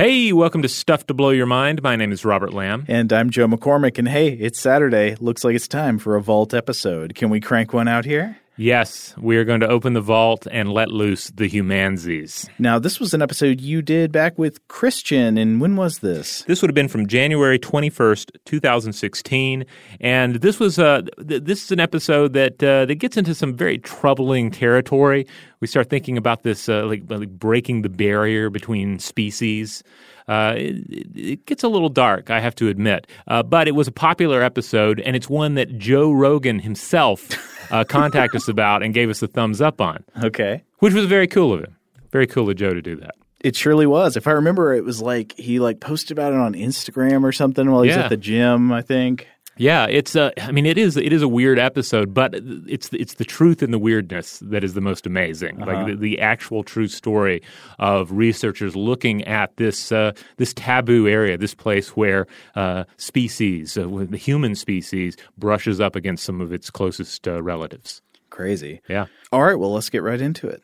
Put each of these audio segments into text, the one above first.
Hey, welcome to Stuff to Blow Your Mind. My name is Robert Lamb. And I'm Joe McCormick. And hey, it's Saturday. Looks like it's time for a Vault episode. Can we crank one out here? Yes, we are going to open the vault and let loose the humanzees. Now, this was an episode you did back with Christian, and when was this? This would have been from January 21st, 2016, and this was uh, th- this is an episode that uh, that gets into some very troubling territory. We start thinking about this uh, like, like breaking the barrier between species. Uh, it, it, gets a little dark, I have to admit. Uh, but it was a popular episode, and it's one that Joe Rogan himself uh, contacted us about and gave us a thumbs up on. Okay. Which was very cool of him. Very cool of Joe to do that. It surely was. If I remember, it was like he like posted about it on Instagram or something while he's Yeah. at the gym. I think. Yeah, it's uh, I mean, it is it is a weird episode, but it's it's the truth in the weirdness that is the most amazing. Like the, the actual true story of researchers looking at this uh, this taboo area, this place where uh, species, uh, the human species, brushes up against some of its closest uh, relatives. Crazy. Yeah. All right. Well, let's get right into it.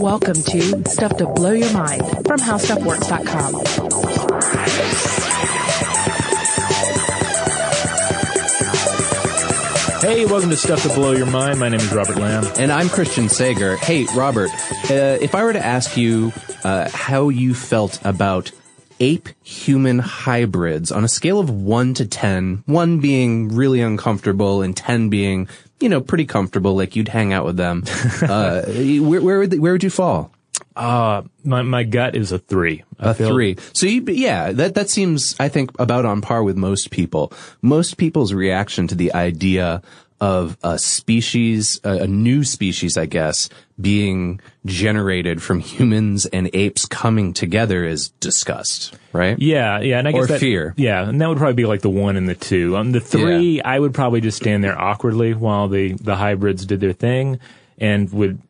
Welcome to Stuff to Blow Your Mind from HowStuffWorks.com. Hey, welcome to Stuff to Blow Your Mind. My name is Robert Lamb. And I'm Christian Sager. Hey, Robert, uh, if I were to ask you uh, how you felt about ape human hybrids on a scale of 1 to 10, 1 being really uncomfortable and 10 being, you know, pretty comfortable, like you'd hang out with them, uh, where, where, would, where would you fall? Uh, my my gut is a three. I A feel- three. So you, yeah, that, that seems, I think, about on par with most people. Most people's reaction to the idea of a species, a, a new species, I guess, being generated from humans and apes coming together is disgust, right? Yeah, yeah, and I guess Or that, fear. Yeah, and that would probably be like the one and the two. Um, the three, I would probably just stand there awkwardly while the the hybrids did their thing, and would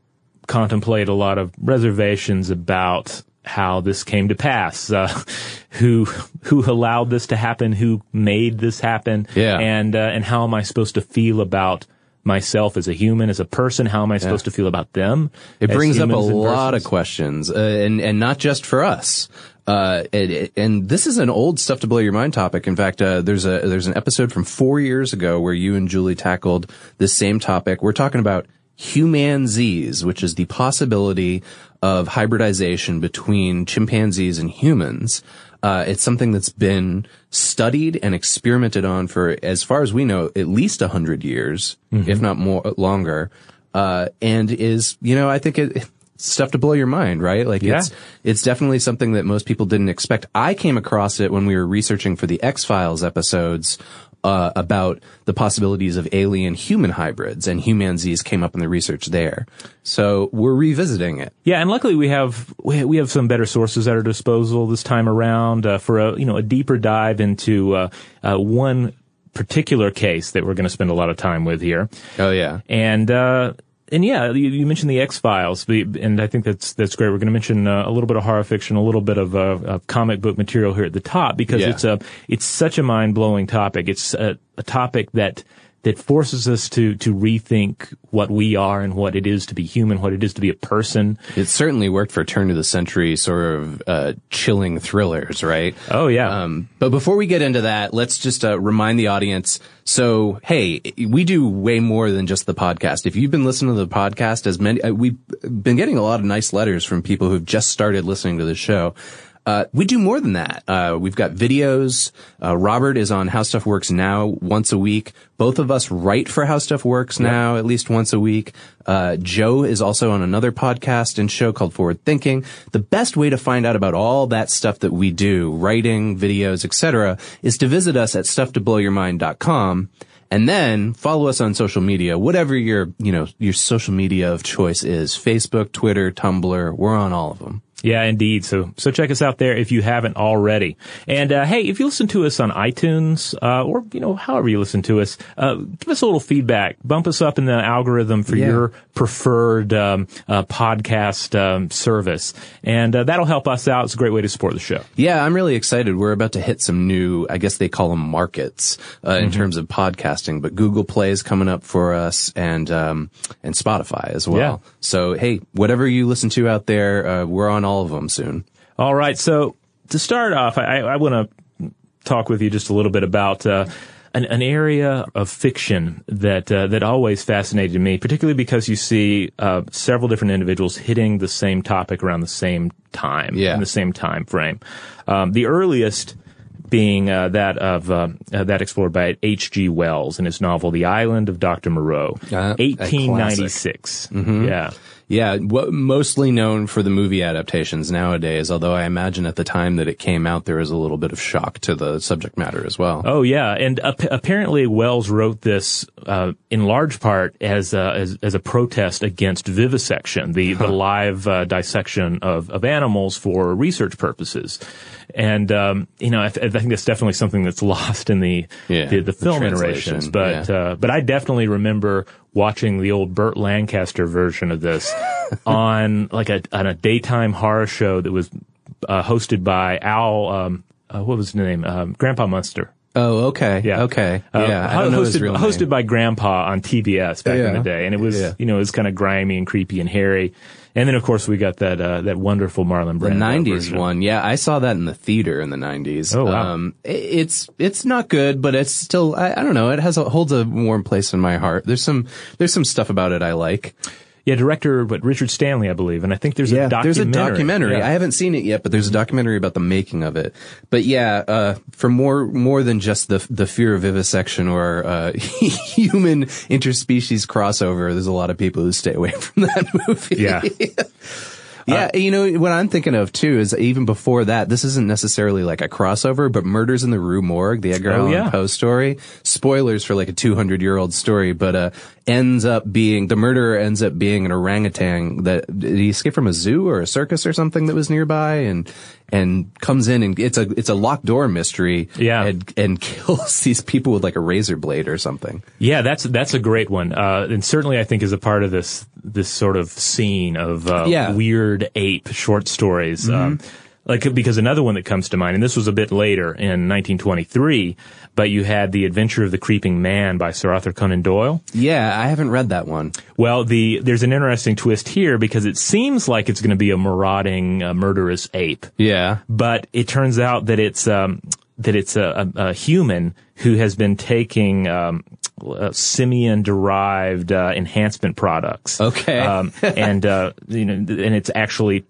contemplate a lot of reservations about how this came to pass, uh, who who allowed this to happen, who made this happen, Yeah. and uh, and how am I supposed to feel about myself as a human, as a person? How am I supposed to feel about them? It brings up a lot of questions, uh, and and not just for us. Uh, and, and this is an old stuff to blow your mind topic. In fact, uh, there's a there's an episode from four years ago where you and Julie tackled this same topic. We're talking about humanzees, which is the possibility of hybridization between chimpanzees and humans. Uh, it's something that's been studied and experimented on for, as far as we know, at least a hundred years, if not more longer. Uh, and is, you know, I think it, stuff to blow your mind, right? Like Yeah. it's, it's definitely something that most people didn't expect. I came across it when we were researching for the X-Files episodes, uh, about the possibilities of alien human hybrids and humanzees came up in the research there. So we're revisiting it. Yeah, and luckily we have we we have some better sources at our disposal this time around uh, for a you know a deeper dive into uh, uh, one particular case that we're going to spend a lot of time with here, Oh yeah. and uh, and yeah, you, you mentioned the X Files, and I think that's that's great. We're going to mention uh, a little bit of horror fiction, a little bit of, uh, of comic book material here at the top because Yeah. it's a it's such a mind blowing topic. It's a, a topic that that forces us to to rethink what we are and what it is to be human, what it is to be a person. It certainly worked for turn of the century sort of uh, chilling thrillers, right? Oh yeah. Um, but before we get into that, let's just uh, remind the audience. So, hey, we do way more than just the podcast. If you've been listening to the podcast, as many uh, we've been getting a lot of nice letters from people who've just started listening to the show. Uh, we do more than that. Uh, we've got videos. Uh, Robert is on How Stuff Works now once a week. Both of us write for How Stuff Works now at least once a week. Uh, Joe is also on another podcast and show called Forward Thinking. The best way to find out about all that stuff that we do, writing, videos, etc., is to visit us at stufftoblowyourmind.com. And then follow us on social media, whatever your, you know, your social media of choice is. Facebook, Twitter, Tumblr, we're on all of them. Yeah, indeed. So, so check us out there if you haven't already. And uh, hey, if you listen to us on iTunes uh, or you know however you listen to us, uh, give us a little feedback. Bump us up in the algorithm for Yeah. your preferred um, uh, podcast um, service, and uh, that'll help us out. It's a great way to support the show. Yeah, I'm really excited. We're about to hit some new, I guess they call them markets uh, Mm-hmm. in terms of podcasting, but Google Play is coming up for us and, um, and Spotify as well. So, hey, whatever you listen to out there, uh, we're on all of them soon. All right. So to start off, I, I want to talk with you just a little bit about uh, an, an area of fiction that uh, that always fascinated me, particularly because you see uh, several different individuals hitting the same topic around the same time, Yeah. in the same time frame. Um, the earliest being uh, that of uh, uh, that explored by H.G. Wells in his novel *The Island of Dr. Moreau*, Uh, a classic. 1896. Yeah. Yeah, what, mostly known for the movie adaptations nowadays, although I imagine at the time that it came out, there was a little bit of shock to the subject matter as well. Oh yeah, and ap- apparently Wells wrote this uh, in large part as a, as, as a protest against vivisection, the the live uh, dissection of, of animals for research purposes. And um, you know, I, th- I think that's definitely something that's lost in the Yeah, the, the the film translation, iterations. But yeah. uh, but I definitely remember watching the old Burt Lancaster version of this on like a on a daytime horror show that was uh, hosted by Al. Um, uh, what was his name? Um, Grandpa Munster. Oh, okay. Yeah. Okay. Uh, yeah. I don't know hosted, hosted by Grandpa on TBS back in the day, and it was Yeah. you know it was kind of grimy and creepy and hairy. And then of course we got that uh, that wonderful Marlon Brando. The '90s version. one, yeah, I saw that in the theater in the '90s. Oh, wow. Um, it's it's not good, but it's still I, I don't know. It has a, holds a warm place in my heart. There's some there's some stuff about it I like. Yeah, director but Richard Stanley, I believe, and I think there's a documentary. there's a documentary. Yeah. I haven't seen it yet, but there's a documentary about the making of it. But yeah, uh, for more more than just the the fear of vivisection or uh, human interspecies crossover, there's a lot of people who stay away from that movie. Yeah. Yeah, you know what I'm thinking of too is even before that, this isn't necessarily like a crossover, but Murders in the Rue Morgue, the Edgar Oh, Allan yeah. Poe story. Spoilers for like a 200 year old story, but uh, ends up being the murderer ends up being an orangutan that did he escaped from a zoo or a circus or something that was nearby, and and comes in and it's a it's a locked door mystery. Yeah. and, and kills these people with like a razor blade or something. Yeah, that's that's a great one, uh, and certainly I think is a part of this this sort of scene of uh, Yeah. Mm-hmm. weird ape short stories. Um, like because another one that comes to mind, and this was a bit later in 1923, but you had the Adventure of the Creeping Man by Sir Arthur Conan Doyle. Yeah, I haven't read that one. Well, the there's an interesting twist here because it seems like it's going to be a marauding, uh, murderous ape, Yeah. but it turns out that it's um, that it's a, a, a human who has been taking um, uh, simian-derived uh, enhancement products. Okay. um, and uh, you know, and it's actually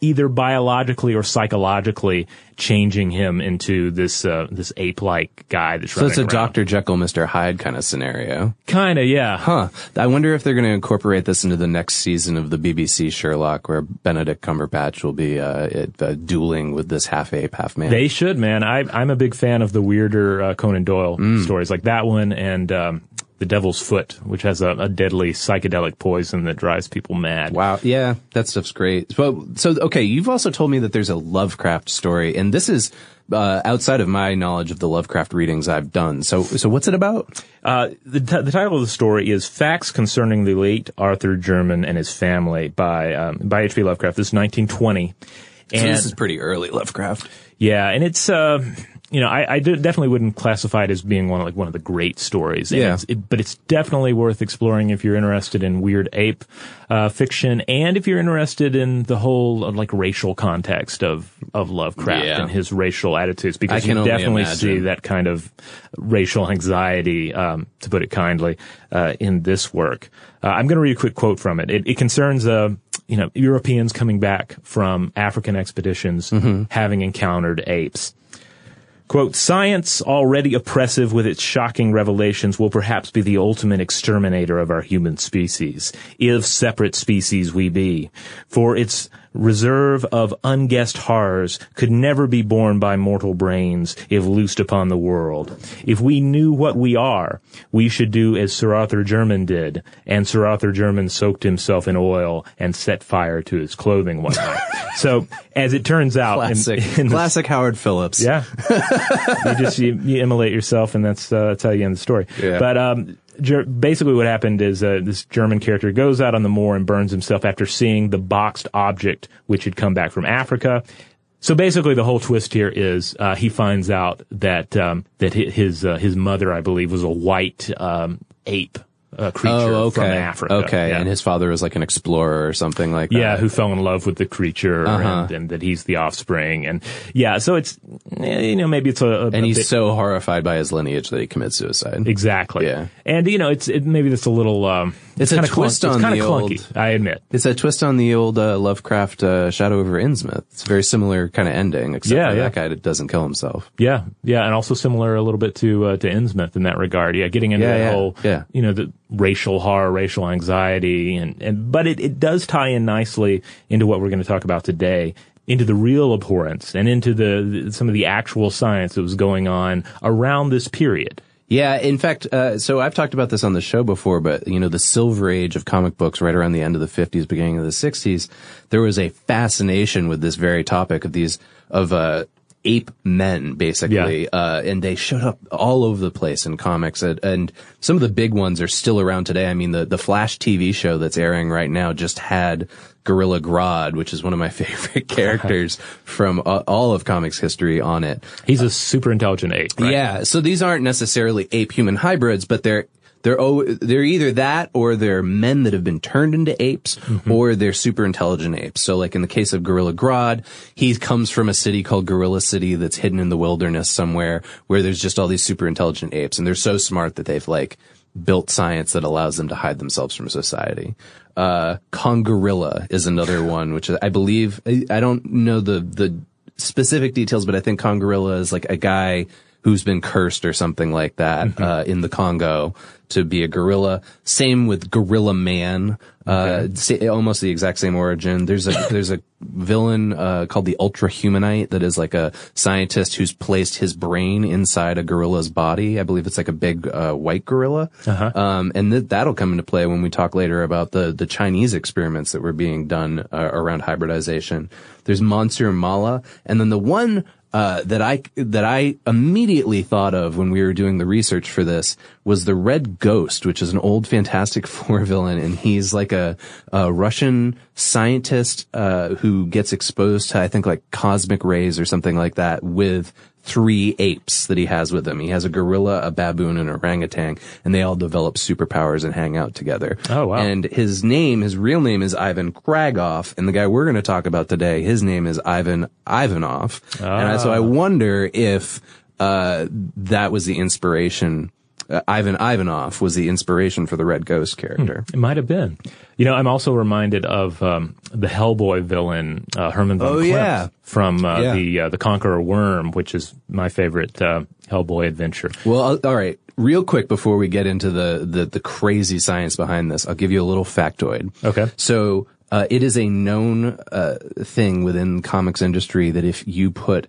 either biologically or psychologically changing him into this uh, this ape-like guy that's So it's a. Dr. Jekyll, Mr. Hyde kind of scenario. Kind of, yeah. Huh. I wonder if they're going to incorporate this into the next season of the BBC Sherlock, where Benedict Cumberbatch will be uh, it, uh, dueling with this half ape, half man. They should, man. I, I'm a big fan of the weirder uh, Conan Doyle Mm. stories, like that one and um, The Devil's Foot, which has a, a deadly psychedelic poison that drives people mad. Wow. Yeah, that stuff's great. So, so okay, you've also told me that there's a Lovecraft story, and this is uh, outside of my knowledge of the Lovecraft readings I've done. So, so what's it about? Uh, the, t- the title of the story is "Facts Concerning the Late Arthur Jermyn and His Family" by um, by H.P. Lovecraft. This is 1920, So this is pretty early Lovecraft. yeah, and it's uh, you know, I definitely wouldn't classify it as being one of, like one of the great stories. And Yeah. it's, it, but it's definitely worth exploring if you're interested in weird ape uh, fiction, and if you're interested in the whole uh, like racial context of of Lovecraft Yeah. and his racial attitudes, because I can you definitely imagine. see that kind of racial anxiety, um, to put it kindly, uh, in this work. Uh, I'm going to read a quick quote from it. It, it concerns, uh, you know, Europeans coming back from African expeditions Mm-hmm. having encountered apes. Quote, science, already oppressive with its shocking revelations, will perhaps be the ultimate exterminator of our human species, if separate species we be. For its reserve of unguessed horrors could never be borne by mortal brains if loosed upon the world. If we knew what we are, we should do as Sir Arthur Jermyn did, and Sir Arthur Jermyn soaked himself in oil and set fire to his clothing one night. so, as it turns out, in- Classic, in the classic Howard Phillips. yeah, you just you, you immolate yourself, and that's uh, that's how you end the story. Yeah. But um, basically, what happened is uh, this Jermyn character goes out on the moor and burns himself after seeing the boxed object which had come back from Africa. So basically, the whole twist here is uh, he finds out that um, that his uh, his mother, I believe, was a white um, ape uh, creature Oh, okay. from Africa. Okay, Yeah. and his father was like an explorer or something like Yeah, who fell in love with the creature Uh-huh. and, and that he's the offspring. And yeah, so it's, eh, you know, maybe it's a, a and he's bit- so horrified by his lineage that he commits suicide. Exactly. Yeah. And you know, it's it, maybe that's a little. Um, It's a twist on it's the clunky. old- I admit. It's a twist on the old uh, Lovecraft uh, Shadow over Innsmouth. It's a very similar kind of ending, except Yeah, for yeah. that guy that doesn't kill himself. Yeah, yeah, and also similar a little bit to uh, to Innsmouth in that regard. Yeah, getting into Yeah, that yeah, whole, yeah. you know, the racial horror, racial anxiety, and and but it it does tie in nicely into what we're going to talk about today. Into the real abhorrence and into the, the some of the actual science that was going on around this period. Yeah, in fact, uh, so I've talked about this on the show before, but you know, the silver age of comic books, right around the end of the fifties, beginning of the sixties, there was a fascination with this very topic of these of uh, ape men, basically, Yeah. uh, and they showed up all over the place in comics, and, and some of the big ones are still around today. I mean, the the Flash TV show that's airing right now just had Gorilla Grodd, which is one of my favorite characters from uh, all of comics history, on it. He's a super intelligent ape. Right? Yeah, so these aren't necessarily ape human hybrids, but they're they're oh, they're either that or they're men that have been turned into apes or they're super intelligent apes. So like in the case of Gorilla Grodd, he comes from a city called Gorilla City that's hidden in the wilderness somewhere where there's just all these super intelligent apes and they're so smart that they've like built science that allows them to hide themselves from society. Uh, Congorilla is another one, which I believe, I, I don't know the, the specific details, but I think Congorilla is like a guy who's been cursed or something like that, uh, in the Congo to be a gorilla. Same with Gorilla Man, uh, almost the exact same origin. There's a, there's a villain, uh, called the Ultra Humanite that is like a scientist who's placed his brain inside a gorilla's body. I believe it's like a big, uh, white gorilla. Um, and th- that'll come into play when we talk later about the, the Chinese experiments that were being done, uh, around hybridization. There's Monsieur Mallah. And then the one, uh, that I that I immediately thought of when we were doing the research for this was the Red Ghost, which is an old Fantastic Four villain, and he's like a, a Russian scientist uh, who gets exposed to I think like cosmic rays or something like that with three apes that he has with him. He has a gorilla, a baboon, and an orangutan, and they all develop superpowers and hang out together. Oh, wow. And his name, his real name is Ivan Kragoff, and the guy we're going to talk about today, his name is Ivan Ivanov. And I- so I wonder if uh, that was the inspiration. Uh, Ivan Ivanov was the inspiration for the Red Ghost character. It might have been. You know, I'm also reminded of um, the Hellboy villain uh, Herman von Oh, yeah. from uh, Yeah. the uh, the Conqueror Worm, which is my favorite uh, Hellboy adventure. Well, all right. Real quick before we get into the, the, the crazy science behind this, I'll give you a little factoid. Okay. So, uh, it is a known, uh, thing within the comics industry that if you put,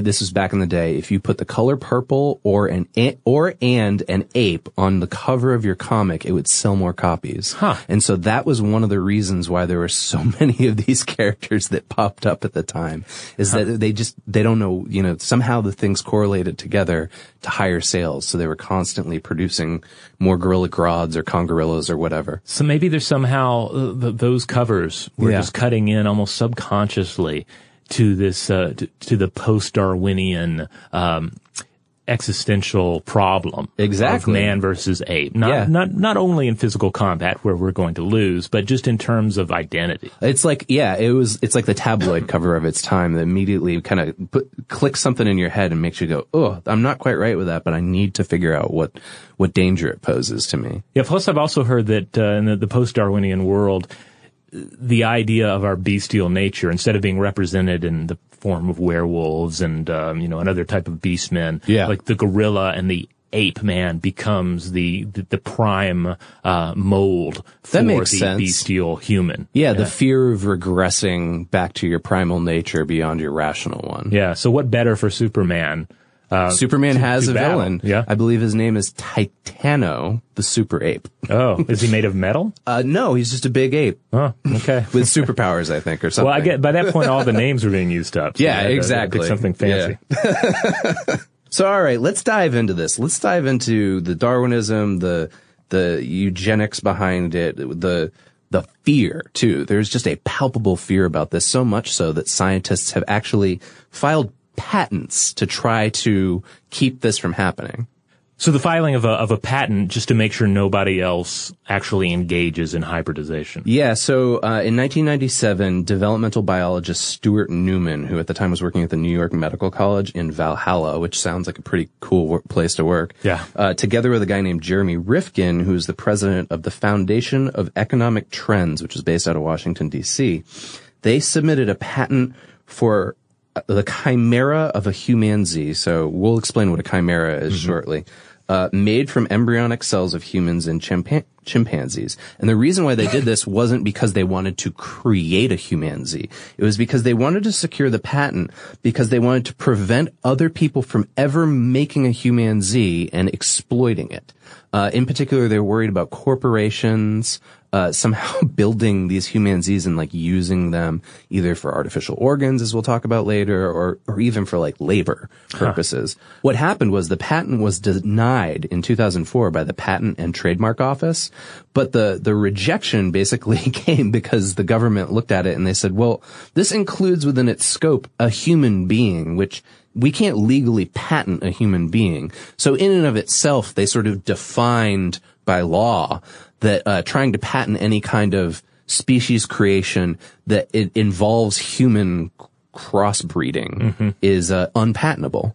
this was back in the day, if you put the color purple or an, or and an ape on the cover of your comic, it would sell more copies. Huh. And so that was one of the reasons why there were so many of these characters that popped up at the time is that they just, they don't know, you know, somehow the things correlated together to higher sales. So they were constantly producing more Gorilla Grodds or Congorillas or whatever. So maybe there's somehow uh, th- those covers were Yeah. just cutting in almost subconsciously to this uh, to, to the post-Darwinian um, existential problem Exactly. of man versus ape. Not Yeah. not not only in physical combat where we're going to lose, but just in terms of identity. It's like, yeah, it was, it's like the tabloid cover of its time that immediately kind of put, clicks something in your head and makes you go, oh, I'm not quite right with that, but I need to figure out what, what danger it poses to me. Yeah. Plus, I've also heard that uh, in the, the post-Darwinian world, the idea of our bestial nature, instead of being represented in the form of werewolves and um, you know another type of beastmen, Yeah. like the gorilla and the ape man becomes the the, the prime uh, mold for That makes the sense. bestial human. Yeah, the fear of regressing back to your primal nature beyond your rational one. Yeah. So what better for Superman? Uh, Superman has a battle? villain. Yeah. I believe his name is Titano, the super ape. Oh, is he made of metal? Uh, no, he's just a big ape Oh, okay. with superpowers, I think, or something. Well, I get by that point all the names were being used up. So Yeah, I had to- I had to exactly. something fancy. So, all right, let's dive into this. Let's dive into the Darwinism, the the eugenics behind it, the the fear too. There's just a palpable fear about this, so much so that scientists have actually filed patents to try to keep this from happening. So the filing of a of a patent just to make sure nobody else actually engages in hybridization. Yeah, so uh, in 1997, developmental biologist Stuart Newman, who at the time was working at the New York Medical College in Valhalla, which sounds like a pretty cool place to work, Yeah. uh, together with a guy named Jeremy Rifkin, who's the president of the Foundation of Economic Trends, which is based out of Washington, D.C., they submitted a patent for the chimera of a humanzee. So we'll explain what a chimera is shortly. Uh, made from embryonic cells of humans and chimpa- chimpanzees. And the reason why they did this wasn't because they wanted to create a humanzee. It was because they wanted to secure the patent because they wanted to prevent other people from ever making a humanzee and exploiting it. Uh, in particular, they're worried about corporations, uh, somehow building these humanzees and like using them either for artificial organs, as we'll talk about later, or, or even for like labor purposes. What happened was the patent was denied in 2004 by the Patent and Trademark Office, but the, the rejection basically came because the government looked at it and they said, well, this includes within its scope a human being, which we can't legally patent a human being. So in and of itself, they sort of defined by law that uh, trying to patent any kind of species creation that it involves human crossbreeding is uh, unpatentable.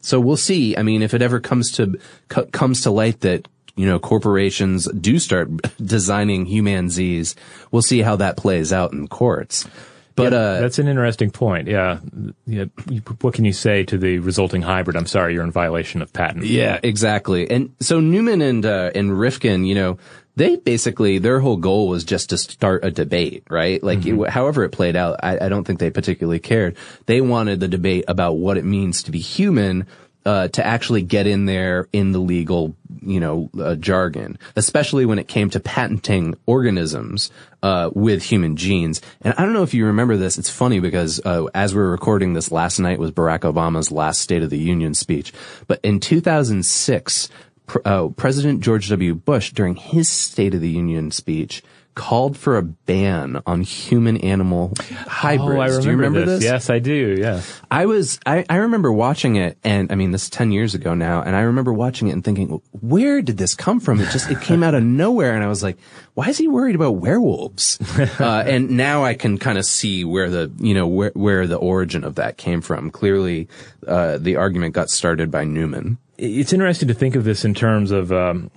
So we'll see. I mean, if it ever comes to co- comes to light that you know corporations do start designing humanzees, we'll see how that plays out in courts. But uh, That's an interesting point. Yeah. yeah. What can you say to the resulting hybrid? I'm sorry, you're in violation of patent. Yeah, exactly. And so Newman and uh, and Rifkin, you know, they basically their whole goal was just to start a debate, right? Like it, however it played out, I, I don't think they particularly cared. They wanted the debate about what it means to be human. Uh, to actually get in there in the legal, you know, uh, jargon, especially when it came to patenting organisms uh, with human genes. And I don't know if you remember this. It's funny because uh, as we are recording this last night was Barack Obama's last State of the Union speech. But in 2006, pr- uh, President George W. Bush, during his State of the Union speech, called for a ban on human animal hybrids. Oh, I remember, do you remember this? Yes, I do. Yeah. I was, I, I remember watching it and I mean, this is 10 years ago now. And I remember watching it and thinking, where did this come from? It just, it came out of nowhere. And I was like, why is he worried about werewolves? uh, and now I can kind of see where the, you know, where, where the origin of that came from. Clearly, uh, the argument got started by Newman. It's interesting to think of this in terms of um,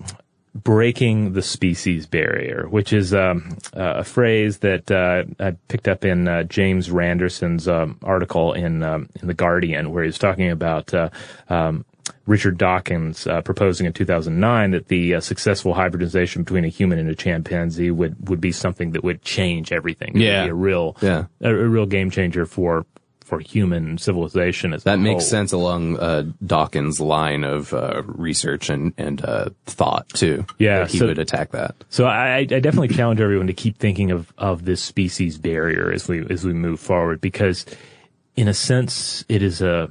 breaking the species barrier, which is um, uh, a phrase that uh, I picked up in uh, James Randerson's um, article in um, in the Guardian, where he was talking about. Uh, um, Richard Dawkins uh, proposing in 2009 that the uh, successful hybridization between a human and a chimpanzee would, would be something that would change everything. It would Yeah. be a real, Yeah. a, a real game changer for for human civilization. As That makes whole. sense along uh, Dawkins' line of uh, research and and uh, thought too. Yeah, he so- would attack that. So I, I definitely challenge everyone to keep thinking of, of this species barrier as we as we move forward, because in a sense it is a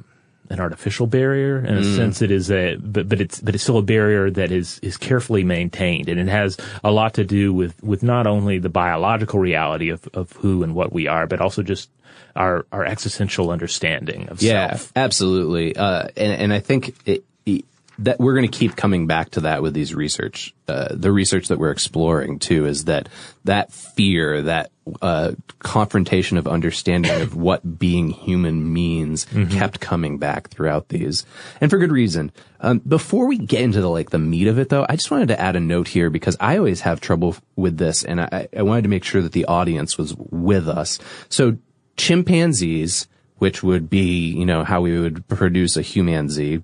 an artificial barrier. In a sense, it is a but but it's but it's still a barrier that is is carefully maintained, and it has a lot to do with with not only the biological reality of of who and what we are, but also just our our existential understanding of Yeah, self. absolutely. Uh, and and I think it, it, that we're going to keep coming back to that with these research. Uh, the research that we're exploring too is that that fear, that uh, confrontation of understanding of what being human means, kept coming back throughout these, and for good reason. Um, before we get into the like the meat of it, though, I just wanted to add a note here because I always have trouble with this, and I, I wanted to make sure that the audience was with us. So chimpanzees, which would be, you know, how we would produce a humanzee,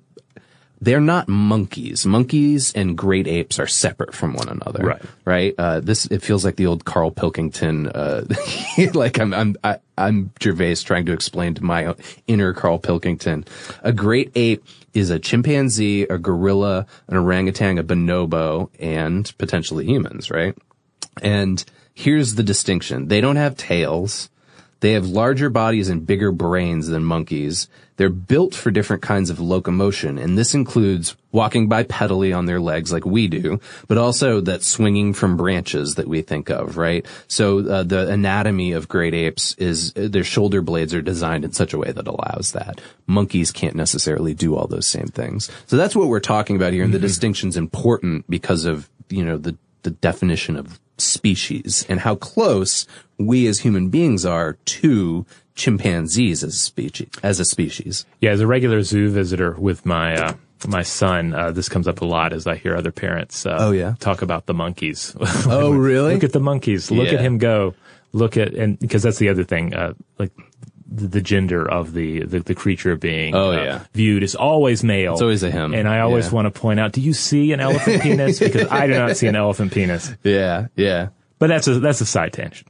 they're not monkeys. Monkeys and great apes are separate from one another. Right. Right. Uh, this it feels like the old Carl Pilkington. Uh, like I'm I'm I, I'm Gervais trying to explain to my inner Carl Pilkington. A great ape is a chimpanzee, a gorilla, an orangutan, a bonobo, and potentially humans. Right. And here's the distinction: they don't have tails. They have larger bodies and bigger brains than monkeys. They're built for different kinds of locomotion, and this includes walking bipedally on their legs like we do, but also that swinging from branches that we think of, right? So uh, the anatomy of great apes is uh, their shoulder blades are designed in such a way that allows that. Monkeys can't necessarily do all those same things. So that's what we're talking about here, and the distinction's important because of you know the the definition of species and how close we as human beings are to chimpanzees as a species. As a species. Yeah, as a regular zoo visitor with my uh, my son, uh, this comes up a lot as I hear other parents. Uh, Oh, yeah? talk about the monkeys. Oh, really? Look at the monkeys. Look Yeah. at him go. Look at and because that's the other thing. Uh, like the, gender of the, the the creature being Oh, uh, yeah. viewed is always male. It's always a him. And I always Yeah. want to point out: Do you see an elephant penis? Because I do not see an elephant penis. Yeah, yeah. But that's a that's a side tangent.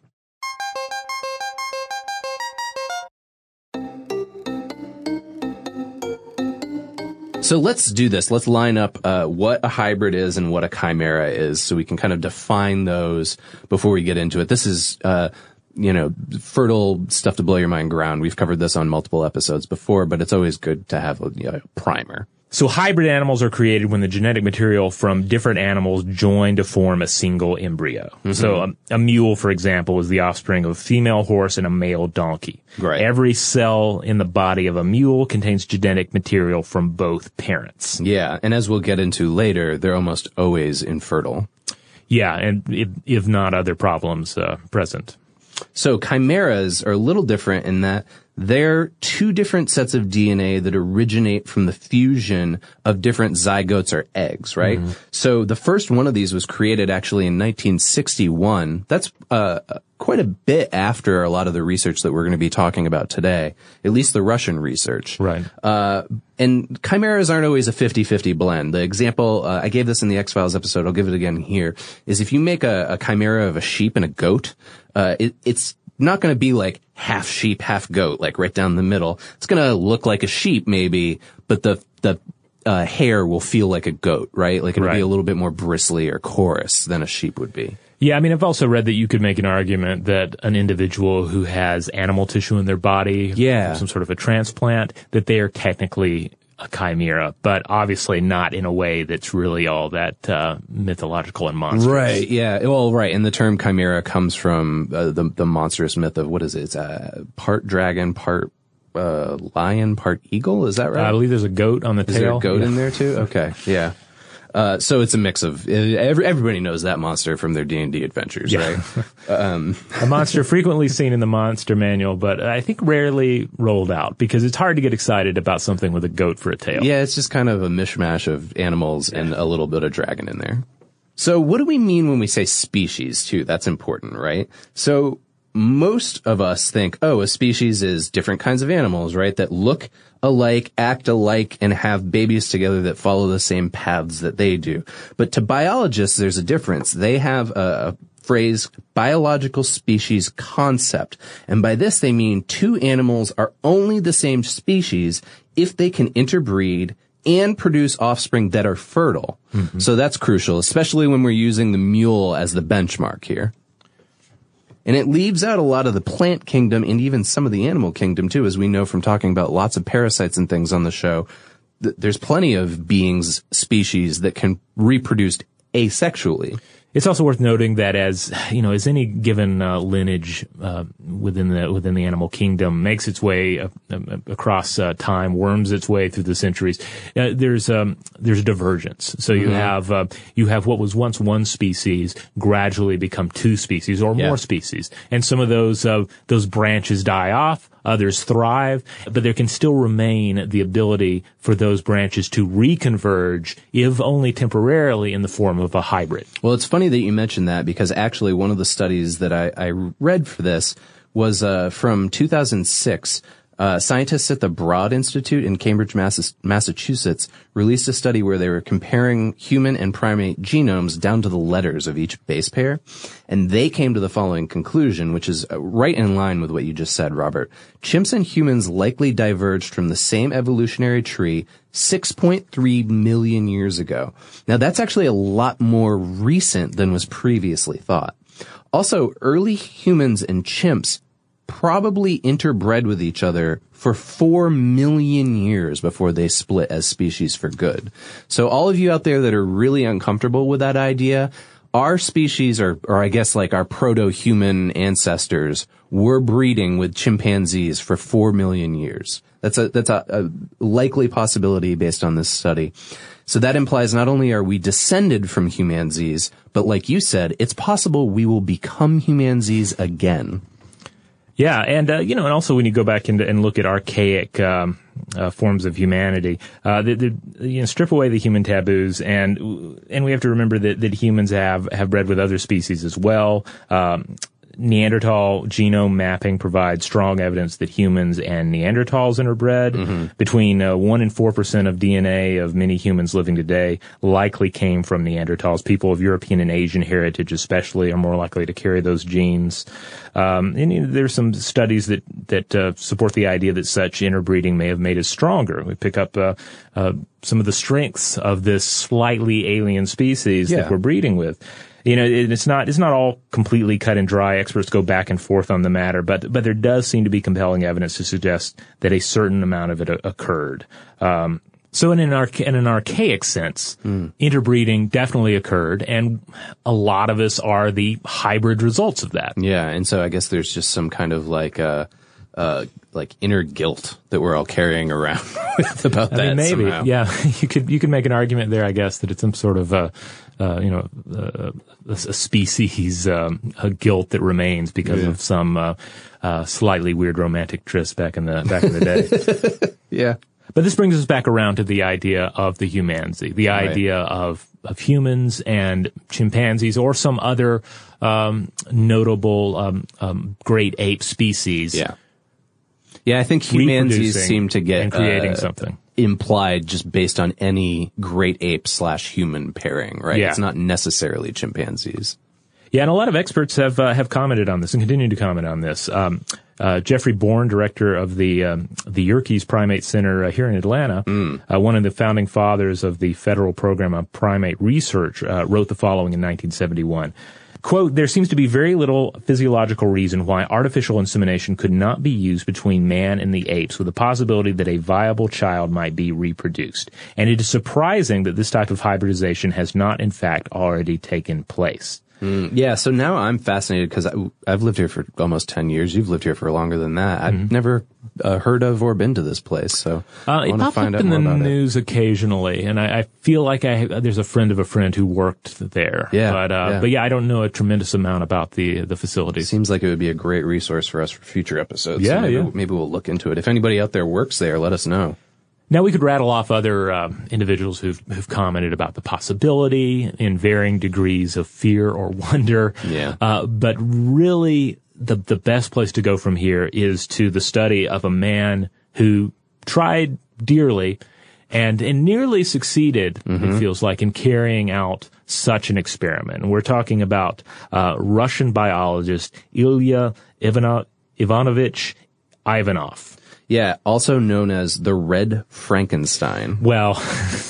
So let's do this. Let's line up uh, what a hybrid is and what a chimera is, so we can kind of define those before we get into it. This is, uh, you know, fertile stuff to blow your mind ground. We've covered this on multiple episodes before, but it's always good to have a you know, primer. So hybrid animals are created when the genetic material from different animals join to form a single embryo. Mm-hmm. So a, a mule, for example, is the offspring of a female horse and a male donkey. Right. Every cell in the body of a mule contains genetic material from both parents. Yeah, and as we'll get into later, they're almost always infertile. Yeah, and if, if not other problems uh, present. So chimeras are a little different in that they're two different sets of DNA that originate from the fusion of different zygotes or eggs, right? So the first one of these was created actually in 1961. That's uh, quite a bit after a lot of the research that we're going to be talking about today, at least the Russian research. Right. Uh, and chimeras aren't always a 50-50 blend. The example, uh, I gave this in the X-Files episode, I'll give it again here, is if you make a, a chimera of a sheep and a goat, uh, it, it's not going to be like half sheep, half goat, like right down the middle. It's going to look like a sheep maybe, but the, the, uh, hair will feel like a goat, right? Like it'll Right. be a little bit more bristly or coarse than a sheep would be. Yeah, I mean, I've also read that you could make an argument that an individual who has animal tissue in their body, Yeah. some sort of a transplant, that they are technically a chimera, but obviously not in a way that's really all that uh, mythological and monstrous. Right. Yeah. Well, right. And the term chimera comes from uh, the the monstrous myth of what is it? It's uh, part dragon, part uh, lion, part eagle. Is that right? I believe there's a goat on the is tail. there a goat Yeah. in there too? Okay. Yeah. Uh, so it's a mix of every, everybody knows that monster from their D and D adventures, Yeah. right? a monster frequently seen in the monster manual, but I think rarely rolled out because it's hard to get excited about something with a goat for a tail. Yeah, it's just kind of a mishmash of animals and a little bit of dragon in there. So what do we mean when we say species too? That's important, right? So most of us think, oh, a species is different kinds of animals, right? That look alike, act alike, and have babies together that follow the same paths that they do. But to biologists, there's a difference. They have a phrase biological species concept. And by this, they mean two animals are only the same species if they can interbreed and produce offspring that are fertile. Mm-hmm. So that's crucial, especially when we're using the mule as the benchmark here. And it leaves out a lot of the plant kingdom and even some of the animal kingdom too, as we know from talking about lots of parasites and things on the show. There's plenty of beings, species that can reproduce asexually. It's also worth noting that as you know, as any given uh, lineage uh, within the within the animal kingdom makes its way uh, uh, across uh, time, worms its way through the centuries, uh, there's um, there's divergence. So you have uh, you have what was once one species gradually become two species or Yeah. more species, and some of those uh, those branches die off. Others thrive, but there can still remain the ability for those branches to reconverge, if only temporarily, in the form of a hybrid. Well, it's funny that you mentioned that because actually one of the studies that I, I read for this was uh, from 2006. Uh, scientists at the Broad Institute in Cambridge, Mass- Massachusetts released a study where they were comparing human and primate genomes down to the letters of each base pair. And they came to the following conclusion, which is uh, right in line with what you just said, Robert. Chimps and humans likely diverged from the same evolutionary tree 6.3 million years ago. Now that's actually a lot more recent than was previously thought. Also, early humans and chimps probably interbred with each other for four million years before they split as species for good. So all of you out there that are really uncomfortable with that idea, our species or, or I guess like our proto-human ancestors were breeding with chimpanzees for four million years. That's a, that's a, a likely possibility based on this study. So that implies not only are we descended from humanzees, but like you said, it's possible we will become humanzees again. Yeah, and uh, you know, and also when you go back and, and look at archaic um, uh, forms of humanity, uh, the, the, you know, strip away the human taboos, and and we have to remember that, that humans have have bred with other species as well. Um, Neanderthal genome mapping provides strong evidence that humans and Neanderthals interbred. Mm-hmm. Between uh, 1 and 4% of DNA of many humans living today likely came from Neanderthals. People of European and Asian heritage especially are more likely to carry those genes. Um, and you know, there's some studies that, that uh, support the idea that such interbreeding may have made us stronger. We pick up uh, uh some of the strengths of this slightly alien species yeah. that we're breeding with you know, it's not it's not all completely cut and dry. Experts go back and forth on the matter, but but there does seem to be compelling evidence to suggest that a certain amount of it occurred. Um, so in an, archa- in an archaic sense, mm. interbreeding definitely occurred, and a lot of us are the hybrid results of that. Yeah, and so I guess there's just some kind of like uh, uh, like inner guilt that we're all carrying around with about I that. Mean, maybe, somehow. yeah. You could you could make an argument there, I guess, that it's some sort of uh, uh, you know uh, a, a, species um, a guilt that remains because yeah. of some uh, uh, slightly weird romantic tryst back in the back in the day. yeah. But this brings us back around to the idea of the humanity, the right. idea of of humans and chimpanzees or some other um, notable um, um, great ape species. Yeah yeah, I think humanzees seem to get and creating uh, something implied just based on any great ape slash human pairing, right? Yeah. It's not necessarily chimpanzees. Yeah, and a lot of experts have uh, have commented on this and continue to comment on this. Um, uh, Geoffrey Bourne, director of the um, the Yerkes Primate Center uh, here in Atlanta, mm. uh, one of the founding fathers of the federal program on primate research, uh, wrote the following in 1971. Quote, there seems to be very little physiological reason why artificial insemination could not be used between man and the apes with the possibility that a viable child might be reproduced. And it is surprising that this type of hybridization has not in fact already taken place. Mm, yeah, so now I'm fascinated because I've lived here for almost 10 years. You've lived here for longer than that. I've mm-hmm. never uh, heard of or been to this place, so uh, I want to find out in the news it. occasionally, and I, I, feel like I there's a friend of a friend who worked there. Yeah, but uh, yeah. but yeah, I don't know a tremendous amount about the the facility. Seems like it would be a great resource for us for future episodes. Yeah, so maybe, yeah. Maybe we'll look into it. If anybody out there works there, let us know. Now we could rattle off other uh, individuals who've, who've commented about the possibility in varying degrees of fear or wonder. Yeah. Uh, but really, the the best place to go from here is to the study of a man who tried dearly and and nearly succeeded. Mm-hmm. It feels like in carrying out such an experiment. And we're talking about uh, Russian biologist Ilya Ivano- Ivanovich Ivanov. Yeah, also known as the Red Frankenstein. Well,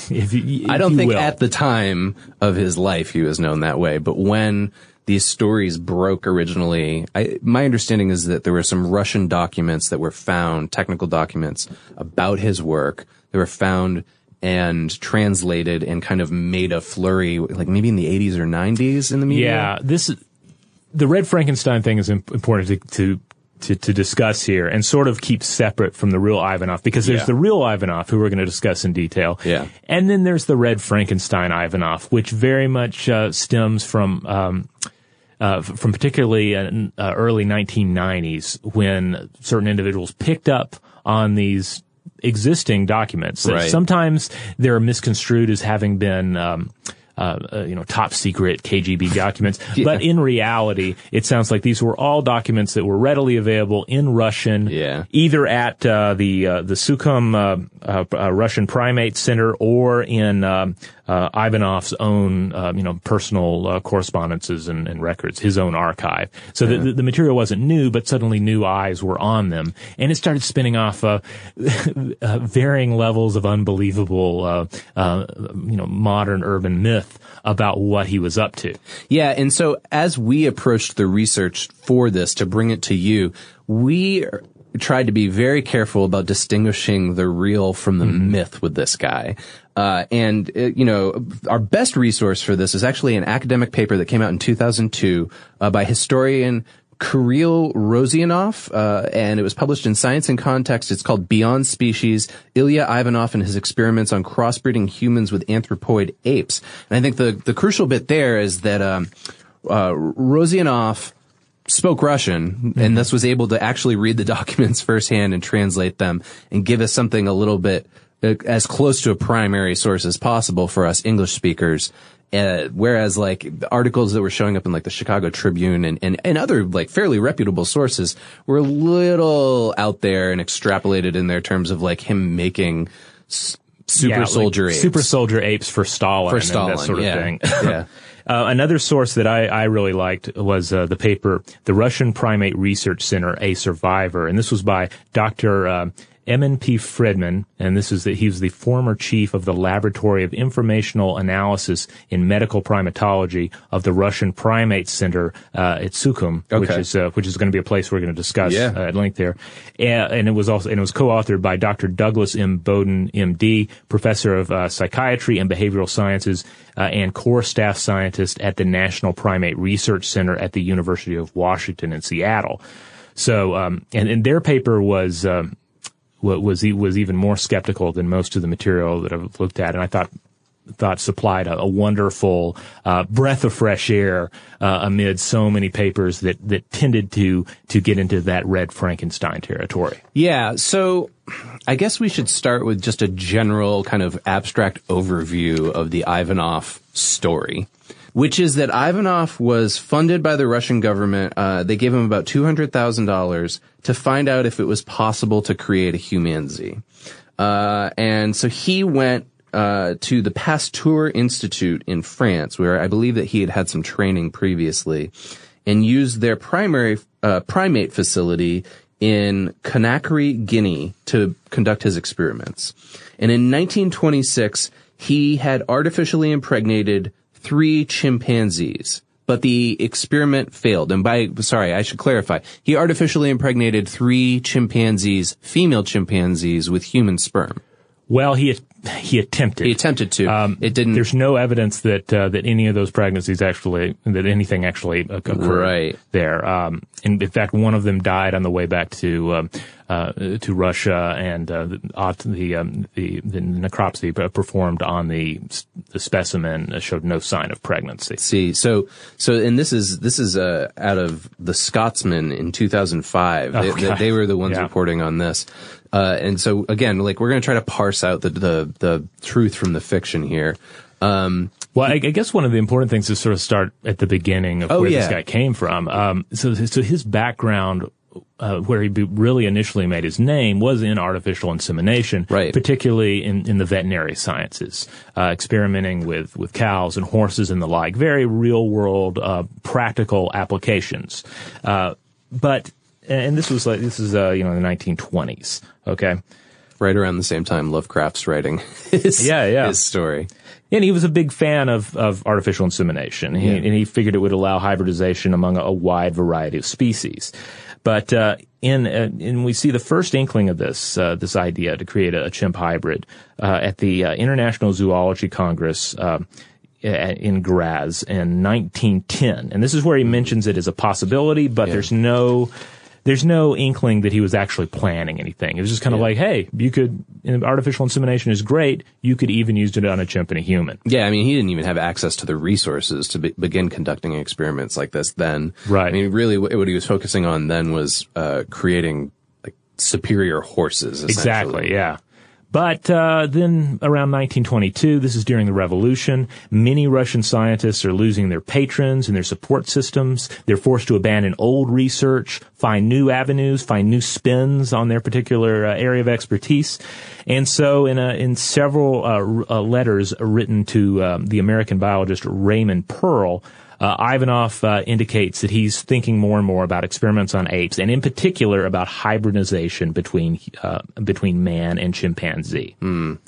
if you, if I don't think will. at the time of his life he was known that way, but when these stories broke originally, I, my understanding is that there were some Russian documents that were found, technical documents about his work. They were found and translated and kind of made a flurry, like maybe in the 80s or 90s in the media. Yeah, this the Red Frankenstein thing is important to, to to, to discuss here and sort of keep separate from the real Ivanov because there's yeah. the real Ivanov who we're going to discuss in detail. Yeah. And then there's the Red Frankenstein Ivanov, which very much uh, stems from, um, uh, from particularly uh, uh early 1990s when certain individuals picked up on these existing documents. Right. Sometimes they're misconstrued as having been, um, uh, uh, you know, top secret KGB documents. But in reality, it sounds like these were all documents that were readily available in Russian, Yeah. either at uh, the uh, the Sukhum uh, uh, Russian Primate Center or in um, Ivanov's own, uh, you know, personal uh, correspondences and, and records, his own archive. So the, the material wasn't new, but suddenly new eyes were on them, and it started spinning off varying levels of unbelievable, uh, uh, you know, modern urban myth about what he was up to. Yeah, and so as we approached the research for this to bring it to you, we tried to be very careful about distinguishing the real from the myth with this guy. Uh, and, uh, you know, our best resource for this is actually an academic paper that came out in 2002 uh, by historian Kirill Rossiianov, uh, and it was published in Science and Context. It's called Beyond Species, Ilya Ivanov and his experiments on crossbreeding humans with anthropoid apes. And I think the, the crucial bit there is that, um, uh, Rossiianov spoke Russian and thus was able to actually read the documents firsthand and translate them and give us something a little bit uh, as close to a primary source as possible for us English speakers. Uh, whereas like articles that were showing up in like the Chicago Tribune and, and, and other like fairly reputable sources were a little out there and extrapolated in their terms of like him making s- super Yeah, like soldier apes. super soldier apes for Stalin, For and Stalin, that sort of yeah. thing. Yeah. Uh, another source that I, I really liked was uh, the paper, the Russian Primate Research Center, A Survivor, and this was by Dr. Uh, Emil P. Fridman, and this is that he was the former chief of the Laboratory of Informational Analysis in Medical Primatology of the Russian Primate Center uh, at Sukhum, which is uh, which is going to be a place we're going to discuss Yeah. uh, at length there. And, and it was also and it was co-authored by Dr. Douglas M. Bowden, M.D., professor of uh, psychiatry and behavioral sciences, uh, and core staff scientist at the National Primate Research Center at the University of Washington in Seattle. So, um, and, and their paper was. Um, was was even more skeptical than most of the material that I've looked at, and I thought thought supplied a, a wonderful uh, breath of fresh air uh, amid so many papers that that tended to to get into that red Frankenstein territory. Yeah, so I guess we should start with just a general kind of abstract overview of the Ivanov story, which is that Ivanov was funded by the Russian government. Uh, they gave him about $200,000 to find out if it was possible to create a humanzee. Uh, and so he went uh, to the Pasteur Institute in France, where I believe that he had had some training previously, and used their primary uh, primate facility in Conakry, Guinea, to conduct his experiments. And in 1926, he had artificially impregnated three chimpanzees. But the experiment failed. And by, sorry, I should clarify. He artificially impregnated three chimpanzees, female chimpanzees, with human sperm. Well, he he attempted. He attempted to. it didn't. There's no evidence that uh, that any of those pregnancies actually that anything actually occurred Right. there. Um, and in fact, one of them died on the way back to um, uh, to Russia, and uh, the the, um, the the necropsy performed on the the specimen showed no sign of pregnancy. see. So, so, and this is, this is, uh, out of the Scotsman in 2005. They, they, they were the ones Yeah. reporting on this. Uh, and so again, like we're going to try to parse out the, the, the truth from the fiction here. Um, Well, I, I guess one of the important things is sort of start at the beginning of Oh, where yeah. this guy came from. Um, so, so his background, uh, where he be- really initially made his name was in artificial insemination, Right. Particularly in, in the veterinary sciences, uh, experimenting with, with cows and horses and the like, very real world, uh, practical applications. Uh, but, and this was like, this is, uh, you know, the 1920s. Okay. right around the same time Lovecraft's writing his, Yeah, yeah. his story. And he was a big fan of, of artificial insemination. He, And he figured it would allow hybridization among a, a wide variety of species. But uh, in uh, and we see the first inkling of this uh, this idea to create a, chimp hybrid uh, at the uh, International Zoology Congress. Uh, in Graz in 1910, and this is where he mentions it as a possibility, but there's no there's no inkling that he was actually planning anything. It was just kind of like, hey, you could artificial insemination is great. You could even use it on a chimp and a human. Yeah, I mean, he didn't even have access to the resources to be, begin conducting experiments like this then. Right. I mean, really, what, he was focusing on then was uh, creating like superior horses. Exactly, yeah. But uh, then around 1922, this is during the revolution, many Russian scientists are losing their patrons and their support systems. They're forced to abandon old research, find new avenues, find new spins on their particular uh, area of expertise. And so in, a, in several uh, uh letters written to um, the American biologist Raymond Pearl, uh, Ivanov uh, indicates that he's thinking more and more about experiments on apes, and in particular about hybridization between uh, between man and chimpanzee. Mm.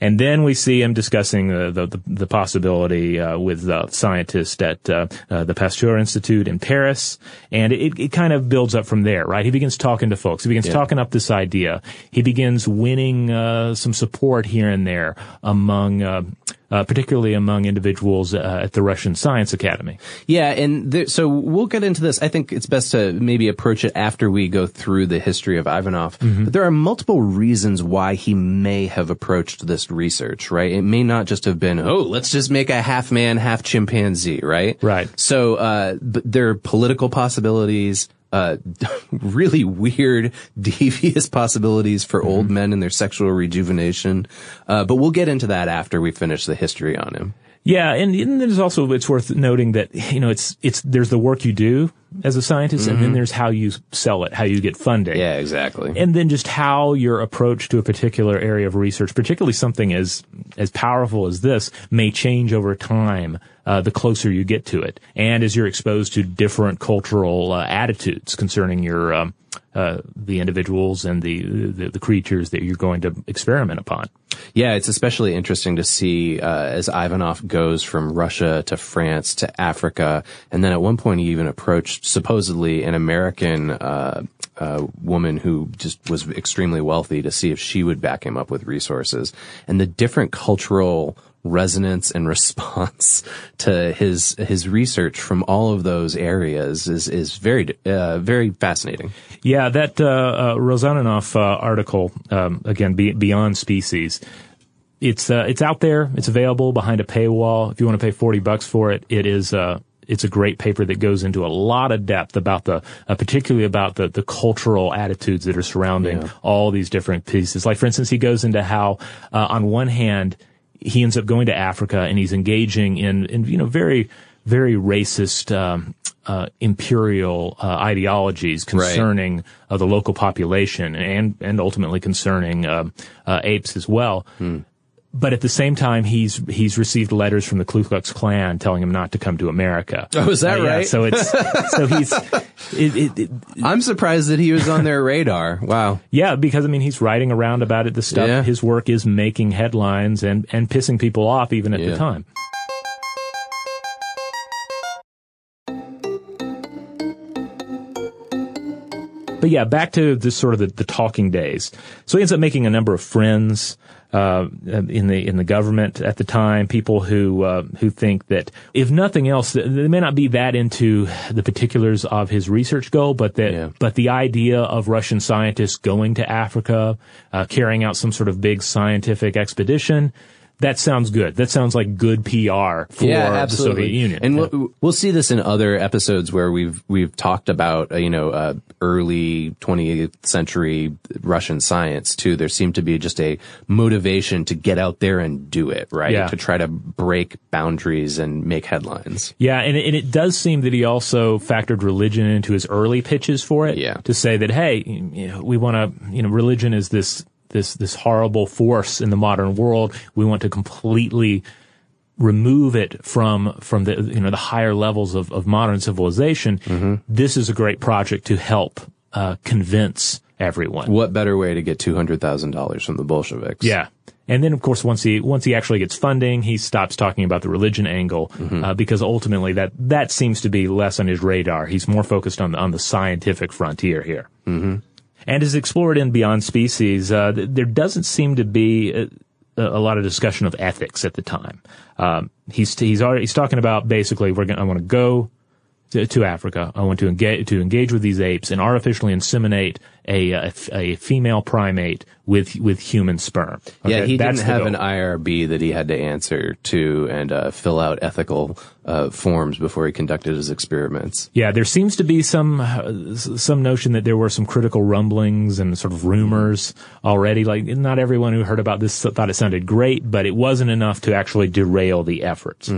And then we see him discussing uh, the, the, the possibility uh, with scientists at uh, uh, the Pasteur Institute in Paris, and it, it kind of builds up from there, right? He begins talking to folks. He begins yeah. talking up this idea. He begins winning uh, some support here and there among uh, particularly among individuals uh, at the Russian Science Academy. Yeah, and there, so we'll get into this. I think it's best to maybe approach it after we go through the history of Ivanov. Mm-hmm. But there are multiple reasons why he may have approached this research, right? It may not just have been, oh, let's just make a half man, half chimpanzee, right? Right. So, uh, there are political possibilities uh, really weird, devious possibilities for mm-hmm. old men and their sexual rejuvenation. Uh, but we'll get into that after we finish the history on him. Yeah, and, and there's also it's worth noting that you know it's it's there's the work you do as a scientist, mm-hmm. and then mm-hmm. there's how you sell it, how you get funding. Yeah, exactly. And then just how your approach to a particular area of research, particularly something as as powerful as this, may change over time. Uh, the closer you get to it, and as you're exposed to different cultural uh, attitudes concerning your um, uh, the individuals and the, the, the creatures that you're going to experiment upon. Yeah, it's especially interesting to see uh, as Ivanov goes from Russia to France to Africa, and then at one point he even approached supposedly an American uh, uh, woman who just was extremely wealthy to see if she would back him up with resources, and the different cultural resonance and response to his his research from all of those areas is is very uh, very fascinating. Yeah, that uh, uh, Rossiianov uh, article um, again, be, Beyond Species. It's uh, it's out there. It's available behind a paywall. If you want to pay forty bucks for it, it is uh, it's a great paper that goes into a lot of depth about the, uh, particularly about the, the cultural attitudes that are surrounding yeah. all these different pieces. Like, for instance, he goes into how, uh, on one hand, he ends up going to Africa and he's engaging in, in you know, very, very racist, um, uh, imperial uh, ideologies concerning right. uh, the local population and and ultimately concerning um, uh, apes as well. Hmm. But at the same time, he's he's received letters from the Ku Klux Klan telling him not to come to America. Oh, is that uh, right? Yeah, so it's so he's. It, it, it, I'm surprised that he was on their radar. Wow. Yeah, because I mean, he's writing around about it. The stuff, yeah. his work is making headlines and and pissing people off even at yeah. the time. But yeah, back to this sort of the, the talking days. So he ends up making a number of friends uh, in the in the government at the time. People who uh, who think that if nothing else, they may not be that into the particulars of his research goal, but that yeah. but the idea of Russian scientists going to Africa, uh, carrying out some sort of big scientific expedition that sounds good. That sounds like good PR for yeah, the Soviet Union. And yeah. we'll, we'll, see this in other episodes where we've we've talked about uh, you know uh, early 20th century Russian science too. There seemed to be just a motivation to get out there and do it, right? Yeah. To try to break boundaries and make headlines. Yeah, and it, and it does seem that he also factored religion into his early pitches for it. Yeah. To say that hey, you know, we want to, you know, religion is this this this horrible force in the modern world. We want to completely remove it from from the you know the higher levels of, of modern civilization. Mm-hmm. This is a great project to help uh, convince everyone. What better way to get two hundred thousand dollars from the Bolsheviks? Yeah. And then, of course, once he once he actually gets funding, he stops talking about the religion angle mm-hmm. uh, because ultimately that that seems to be less on his radar. He's more focused on the on the scientific frontier here. Mm-hmm and is explored in Beyond Species. Uh, there doesn't seem to be a, a, lot of discussion of ethics at the time. Um, he's he's already he's talking about basically we're going I want to go to, to Africa. I want to engage to engage with these apes and artificially inseminate a a, a female primate with with human sperm. Yeah, he That's didn't have goal. an IRB that he had to answer to and uh, fill out ethical uh, forms before he conducted his experiments. Yeah, there seems to be some uh, some notion that there were some critical rumblings and sort of rumors already. Like not everyone who heard about this thought it sounded great, but it wasn't enough to actually derail the efforts.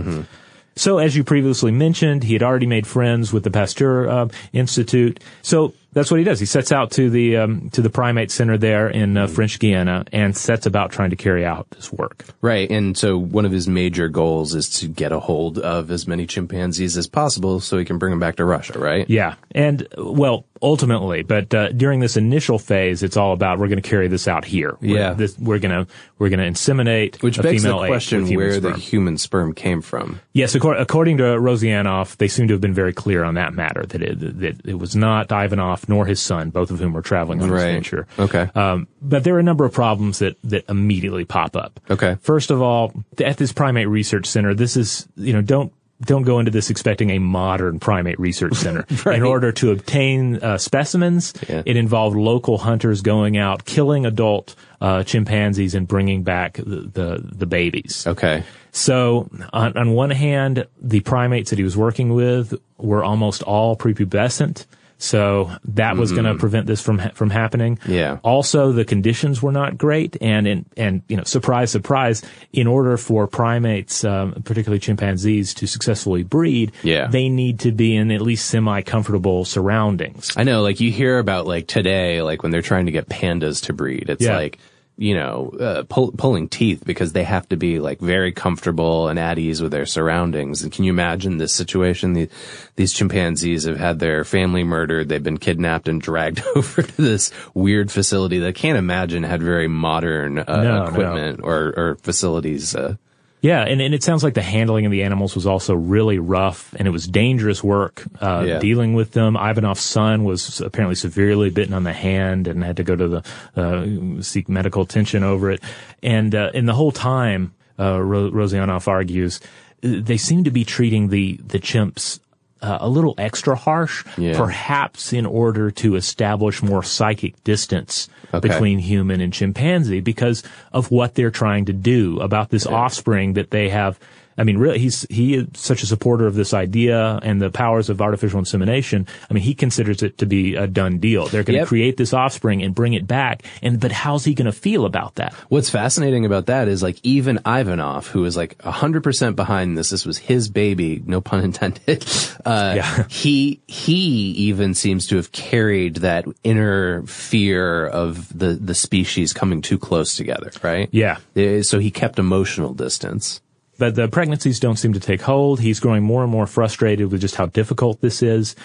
So, as you previously mentioned, he had already made friends with the Pasteur uh, Institute. So that's what he does. He sets out to the um, to the primate center there in uh, French Guiana and sets about trying to carry out this work. Right, and so one of his major goals is to get a hold of as many chimpanzees as possible so he can bring them back to Russia, right? Yeah, and well, ultimately, but uh, during this initial phase, it's all about we're going to carry this out here. We're, Yeah. this, we're going to we're to inseminate Which begs the question where sperm. the human sperm came from. Yes, according, according to Rossiianov, they seem to have been very clear on that matter that it, that it was not Ivanov nor his son, both of whom were traveling on Right. this venture. Okay. Um, but there are a number of problems that, that immediately pop up. Okay. First of all, at this primate research center, this is, you know, don't, don't go into this expecting a modern primate research center. Right. In order to obtain uh, specimens, Yeah. it involved local hunters going out, killing adult uh, chimpanzees and bringing back the, the, the babies. Okay. So, on, on one hand, the primates that he was working with were almost all prepubescent. So that was going to prevent this from from happening. Mm-hmm. Yeah. Also, the conditions were not great, and in, and you know, surprise, surprise. In order for primates, um, particularly chimpanzees, to successfully breed, Yeah. they need to be in at least semi comfortable surroundings. I know, like you hear about like today, like when they're trying to get pandas to breed, it's Yeah. like, you know, uh, pull, pulling teeth because they have to be like very comfortable and at ease with their surroundings. And can you imagine this situation? The, these chimpanzees have had their family murdered. They've been kidnapped and dragged over to this weird facility that I can't imagine had very modern uh, No, no. equipment or, or facilities. Uh, Yeah, and, and it sounds like the handling of the animals was also really rough, and it was dangerous work uh, Yeah. dealing with them. Ivanov's son was apparently severely bitten on the hand and had to go to the uh, seek medical attention over it. And uh, in the whole time, uh, Ro- Rossiianov argues, they seem to be treating the the chimps. Uh, a little extra harsh, Yeah. perhaps in order to establish more psychic distance Okay. between human and chimpanzee because of what they're trying to do about this offspring that they have. I mean, really, he's he is such a supporter of this idea and the powers of artificial insemination. I mean, he considers it to be a done deal. They're going to Yep. create this offspring and bring it back. And but how's he going to feel about that? What's fascinating about that is like even Ivanov, who is like hundred percent behind this, this was his baby, no pun intended. Uh, Yeah. he, he even seems to have carried that inner fear of the, the species coming too close together, right? Yeah. Uh, So he kept emotional distance. But the pregnancies don't seem to take hold. He's growing more and more frustrated with just how difficult this is.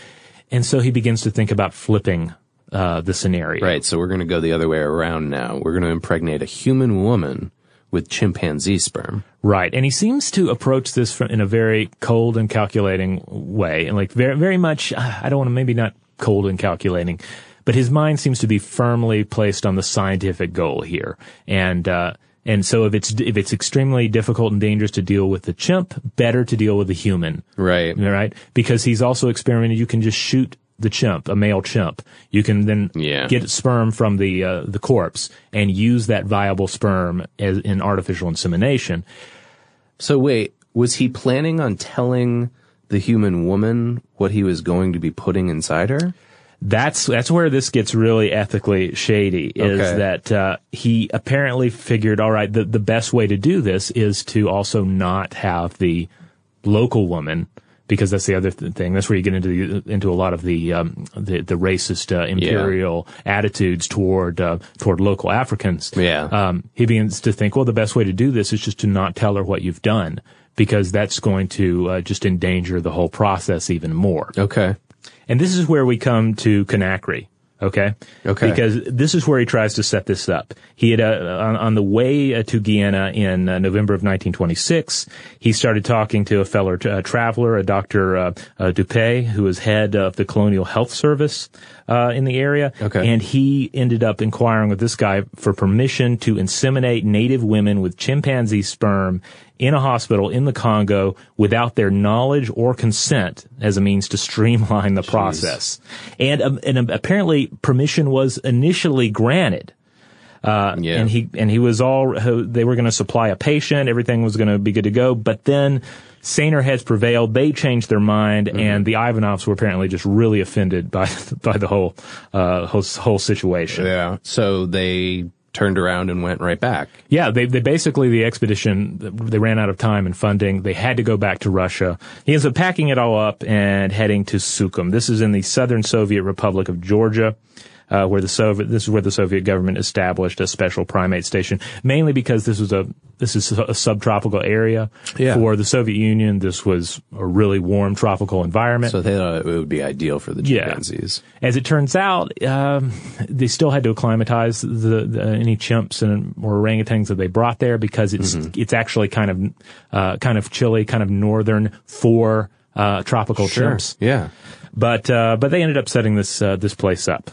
And so he begins to think about flipping uh, the scenario. Right. So we're going to go the other way around now. We're going to impregnate a human woman with chimpanzee sperm. Right, and he seems to approach this from, in a very cold and calculating way, and like very, very much. uh, I don't want to maybe not cold and calculating, but his mind seems to be firmly placed on the scientific goal here, and uh, and so if it's if it's extremely difficult and dangerous to deal with the chimp, better to deal with the human, Right. right? Because he's also experimented. You can just shoot the chimp, a male chimp. You can then Yeah. get sperm from the uh, the corpse and use that viable sperm as in artificial insemination. So wait, was he planning on telling the human woman what he was going to be putting inside her? That's that's where this gets really ethically shady. Is Okay. that uh, he apparently figured, all right, the the best way to do this is to also not have the local woman. Because that's the other th- thing. That's where you get into the, into a lot of the um, the, the racist uh, imperial attitudes toward uh, toward local Africans. Yeah. Um, he begins to think, well, the best way to do this is just to not tell her what you've done, because that's going to uh, just endanger the whole process even more. Okay. And this is where we come to Conakry. Okay. Okay. Because this is where he tries to set this up. He had, uh, on, on the way uh, to Guyana in uh, November of 1926, he started talking to a fellow uh, traveler, a Dr. Uh, uh, Dupé, who was head of the Colonial Health Service uh, in the area. Okay. And he ended up inquiring with this guy for permission to inseminate native women with chimpanzee sperm in a hospital in the Congo without their knowledge or consent as a means to streamline the process. And, um, and um, apparently permission was initially granted. Uh, Yeah. and he and he was all they were going to supply a patient, everything was going to be good to go. But then saner heads prevailed. They changed their mind, Mm-hmm. and the Ivanovs were apparently just really offended by by the whole uh, whole, whole situation. Yeah. So they turned around and went right back. Yeah, they, they basically the expedition they ran out of time and funding. They had to go back to Russia. He ends up packing it all up and heading to Sukhum. This is in the southern Soviet Republic of Georgia. Uh, where the Soviet, this is where the Soviet government established a special primate station, mainly because this was a, this is a subtropical area. Yeah. For the Soviet Union, this was a really warm tropical environment. So they thought it would be ideal for the Yeah. chimpanzees. As it turns out, um, they still had to acclimatize the, the any chimps and or orangutans that they brought there because it's it's actually kind of uh, kind of chilly, kind of northern for uh, tropical chimps. Yeah. But uh, but they ended up setting this uh, this place up.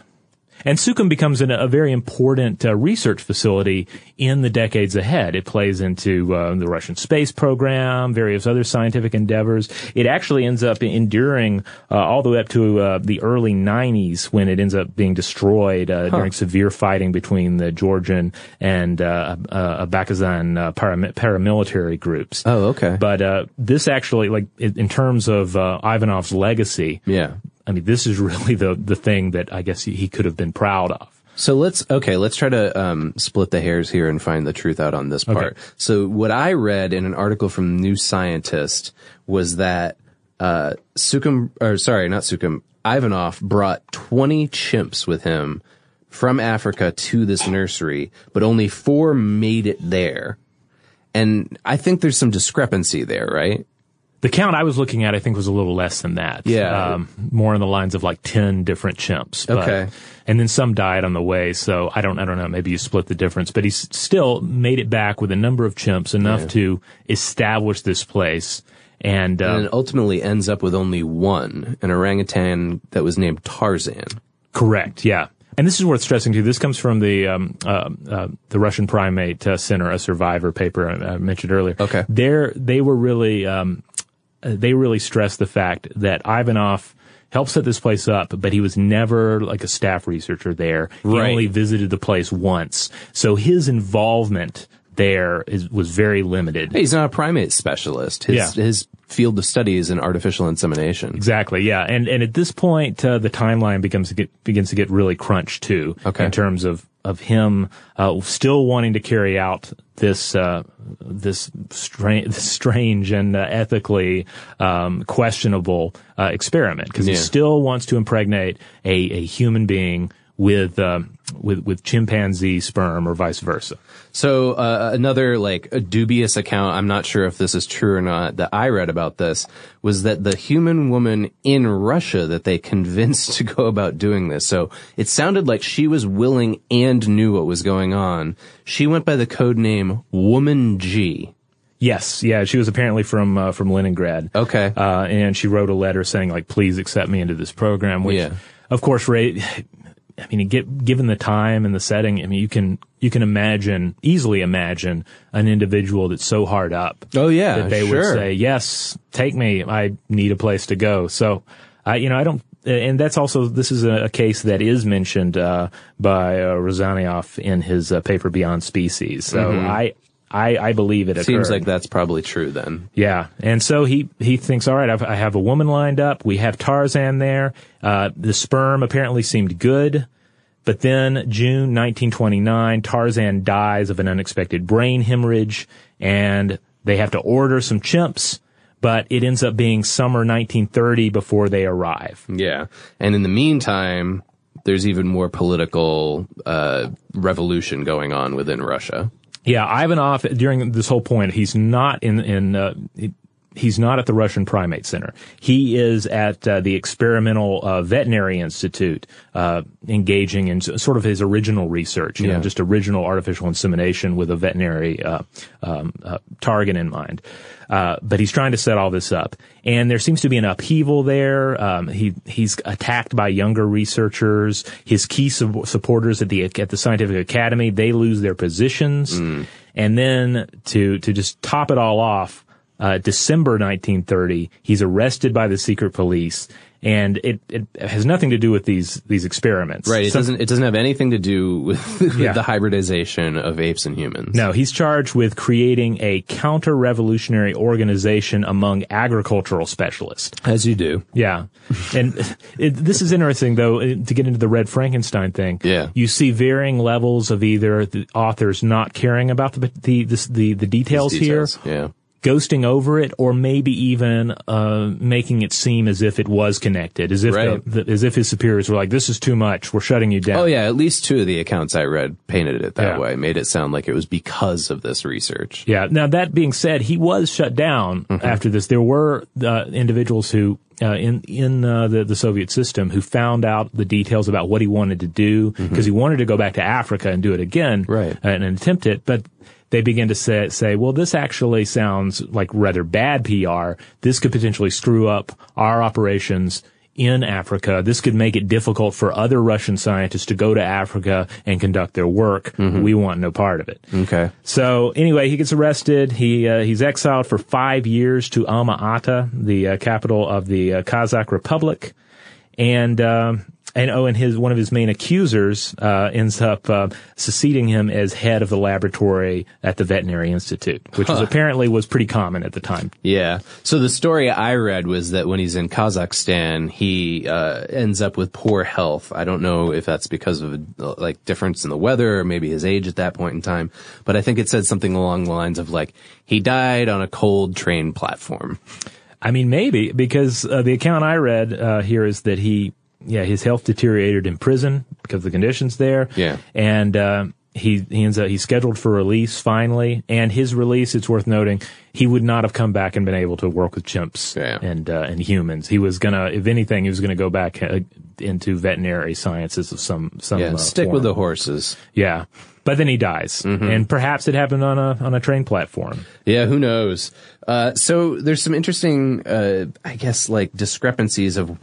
And Sukhum becomes an, a very important uh, research facility in the decades ahead. It plays into uh, the Russian space program, various other scientific endeavors. It actually ends up enduring uh, all the way up to uh, the early 90s when it ends up being destroyed uh, during severe fighting between the Georgian and uh, uh, Abkhazan uh, param- paramilitary groups. Oh, okay. But uh, this actually, like in in terms of uh, Ivanov's legacy, Yeah. I mean, this is really the the thing that I guess he, he could have been proud of. So let's okay, let's try to um, split the hairs here and find the truth out on this part. So what I read in an article from New Scientist was that uh, Sukhum, or sorry, not Sukhum, Ivanov brought 20 chimps with him from Africa to this nursery, but only four made it there. And I think there's some discrepancy there, right? The count I was looking at, I think, was a little less than that. Yeah. um, more in the lines of like ten different chimps. But- Okay. and then some died on the way. So I don't, I don't know. Maybe you split the difference, but he still made it back with a number of chimps enough to establish this place. And, uh, And it ultimately ends up with only one, an orangutan that was named Tarzan. Correct. Yeah. And this is worth stressing too. This comes from the um, uh, uh, the Russian Primate uh, Center, a survivor paper I, I mentioned earlier. Okay. There, they were really um, they really stressed the fact that Ivanov helped set this place up, but he was never like a staff researcher there. He Right. only visited the place once, so his involvement there is was very limited. He's not a primate specialist. His, Yeah. his field of study is in artificial insemination. Exactly. Yeah. And and at this point, uh, the timeline becomes to get, begins to get really crunched too. Okay. In terms of of him uh, still wanting to carry out this uh, this strange, strange and uh, ethically um, questionable uh, experiment. Because he still wants to impregnate a, a human being with um, with with chimpanzee sperm or vice versa. So uh, another like a dubious account, I'm not sure if this is true or not, that I read about this was that the human woman in Russia that they convinced to go about doing this. So it sounded like she was willing and knew what was going on. She went by the code name Woman G. Yes, yeah, she was apparently from uh, from Leningrad. Okay. uh, and she wrote a letter saying like, "Please accept me into this program." Which, Yeah. of course, Ray. I mean, get, given the time and the setting, I mean, you can you can imagine easily imagine an individual that's so hard up. Oh, yeah, that they would say, "Yes, take me. I need a place to go." So, I you know, I don't. And that's also this is a, a case that is mentioned uh, by uh, in his uh, paper Beyond Species. So I, I I believe it. Mm-hmm. Seems like that's probably true then. Yeah, and so he he thinks, all right, I've, I have a woman lined up. We have Tarzan there. Uh, the sperm apparently seemed good, but then June 1929, Tarzan dies of an unexpected brain hemorrhage, and they have to order some chimps. But it ends up being summer 1930 before they arrive. Yeah. And in the meantime, there's even more political uh, revolution going on within Russia. Yeah, Ivanov during this whole point, he's not in in uh, he's not at the Russian Primate Center. He is at uh, the Experimental uh, Veterinary Institute, uh, engaging in sort of his original research, you Yeah. know, just original artificial insemination with a veterinary uh, um, uh, target in mind. Uh, but he's trying to set all this up, and there seems to be an upheaval there. Um, he he's attacked by younger researchers. His key sub- supporters at the at the scientific academy they lose their positions, And then to, to just top it all off, uh, December 1930, he's arrested by the secret police and it, it has nothing to do with these these experiments. Right. It Some- doesn't. It doesn't have anything to do with, with Yeah. the hybridization of apes and humans. No, he's charged with creating a counter-revolutionary organization among agricultural specialists. as you do. Yeah, and it, this is interesting though uh, to get into the Red Frankenstein thing. Yeah. you see varying levels of either the authors not caring about the the the, the, the details, Details. here, Yeah. Ghosting over it, or maybe even uh, making it seem as if it was connected, as if Right. the, the, as if his superiors were like, "This is too much. We're shutting you down." Oh yeah. At least two of the accounts I read painted it that Yeah. way. Made it sound like it was because of this research. Yeah. Now that being said, he was shut down Mm-hmm. after this. There were uh, individuals who. Uh, in in uh, the the Soviet system, who found out the details about what he wanted to do because he wanted to go back to Africa and do it again, Mm-hmm. Right. and, and attempt it, but they begin to say say, well, this actually sounds like rather bad PR. This could potentially screw up our operations in Africa. This could make it difficult for other Russian scientists to go to Africa and conduct their work. Mm-hmm. We want no part of it. Okay. So anyway, he gets arrested. He uh, he's exiled for five years to Alma Ata, the uh, capital of the uh, Kazakh Republic, and um, and oh, and his one of his main accusers uh, ends up uh, succeeding him as head of the laboratory at the Veterinary Institute, which was apparently was pretty common at the time. Yeah. So the story I read was that when he's in Kazakhstan, he uh, ends up with poor health. I don't know if that's because of like difference in the weather or maybe his age at that point in time, but I think it said something along the lines of like he died on a cold train platform. I mean, maybe because uh, the account I read uh, here is that he, yeah, his health deteriorated in prison because of the conditions there. Yeah. and uh, he he ends up he's scheduled for release finally, and his release. It's worth noting he would not have come back and been able to work with chimps Yeah. and uh, and humans. He was gonna, if anything, he was gonna go back uh, into veterinary sciences of some some. Yeah. Stick form. with the horses. yeah. But then he dies, and perhaps it happened on a on a train platform. Yeah, who knows? Uh, so there's some interesting, uh, I guess, like discrepancies of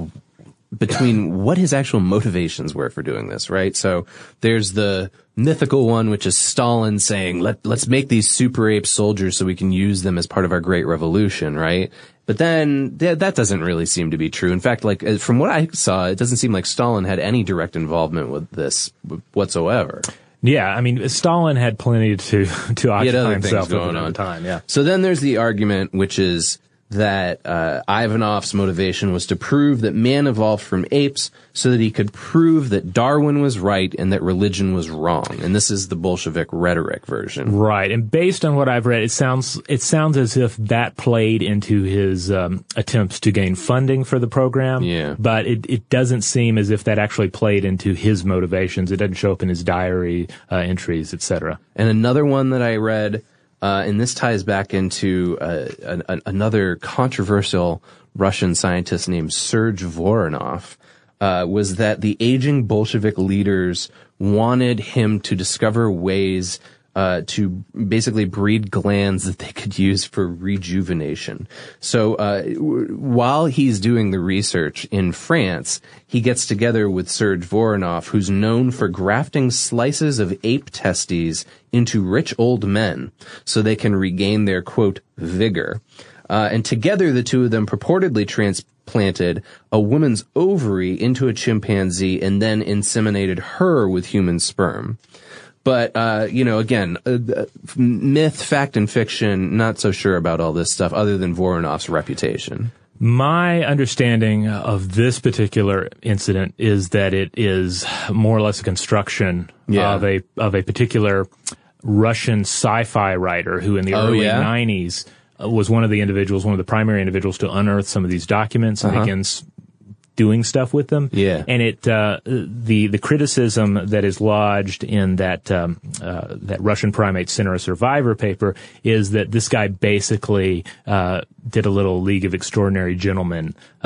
between what his actual motivations were for doing this, right? So there's the mythical one, which is Stalin saying, "Let let's make these super ape soldiers so we can use them as part of our great revolution," right? But then th- that doesn't really seem to be true. In fact, like uh, from what I saw, it doesn't seem like Stalin had any direct involvement with this whatsoever. Yeah, I mean, Stalin had plenty to to occupy himself going at the on. time. Yeah. So then there's the argument, which is that uh, Ivanov's motivation was to prove that man evolved from apes so that he could prove that Darwin was right and that religion was wrong. And this is the Bolshevik rhetoric version. Right, and based on what I've read, it sounds it sounds as if that played into his um, attempts to gain funding for the program. Yeah. but it, it doesn't seem as if that actually played into his motivations. It doesn't show up in his diary uh, entries, etc. And another one that I read, uh, and this ties back into uh, an, an, another controversial Russian scientist named Serge Voronov, uh, was that the aging Bolshevik leaders wanted him to discover ways uh, to basically breed glands that they could use for rejuvenation. So uh, w- while he's doing the research in France, he gets together with Serge Voronov, who's known for grafting slices of ape testes into rich old men so they can regain their quote vigor. Uh, and together, the two of them purportedly transplanted a woman's ovary into a chimpanzee and then inseminated her with human sperm. But, uh, you know, again, uh, myth, fact, and fiction, not so sure about all this stuff other than Voronov's reputation. My understanding of this particular incident is that it is more or less a construction Yeah. of a of a particular Russian sci-fi writer who, in the Oh, early yeah? '90s, uh, was one of the individuals, one of the primary individuals to unearth some of these documents and begins doing stuff with them. Yeah. and it uh, the the criticism that is lodged in that um, uh, that Russian Primate Center a Survivor paper is that this guy basically uh, did a little League of Extraordinary Gentlemen.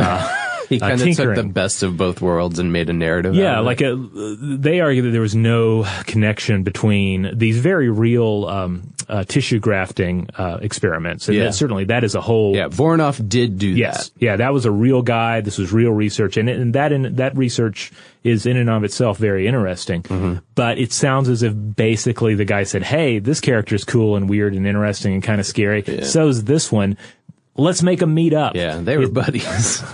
Uh, He kind of took the best of both worlds and made a narrative. yeah, out of like a, they argue that there was no connection between these very real um, uh, tissue grafting uh, experiments, and Yeah. that, certainly that is a whole Yeah, Voronoff did do Yes, that. yeah, that was a real guy. This was real research, and, and that in, that research is in and of itself very interesting. Mm-hmm. But it sounds as if basically the guy said, "Hey, this character is cool and weird and interesting and kind of scary. So's this one. Let's make them meet up." Yeah, they were buddies.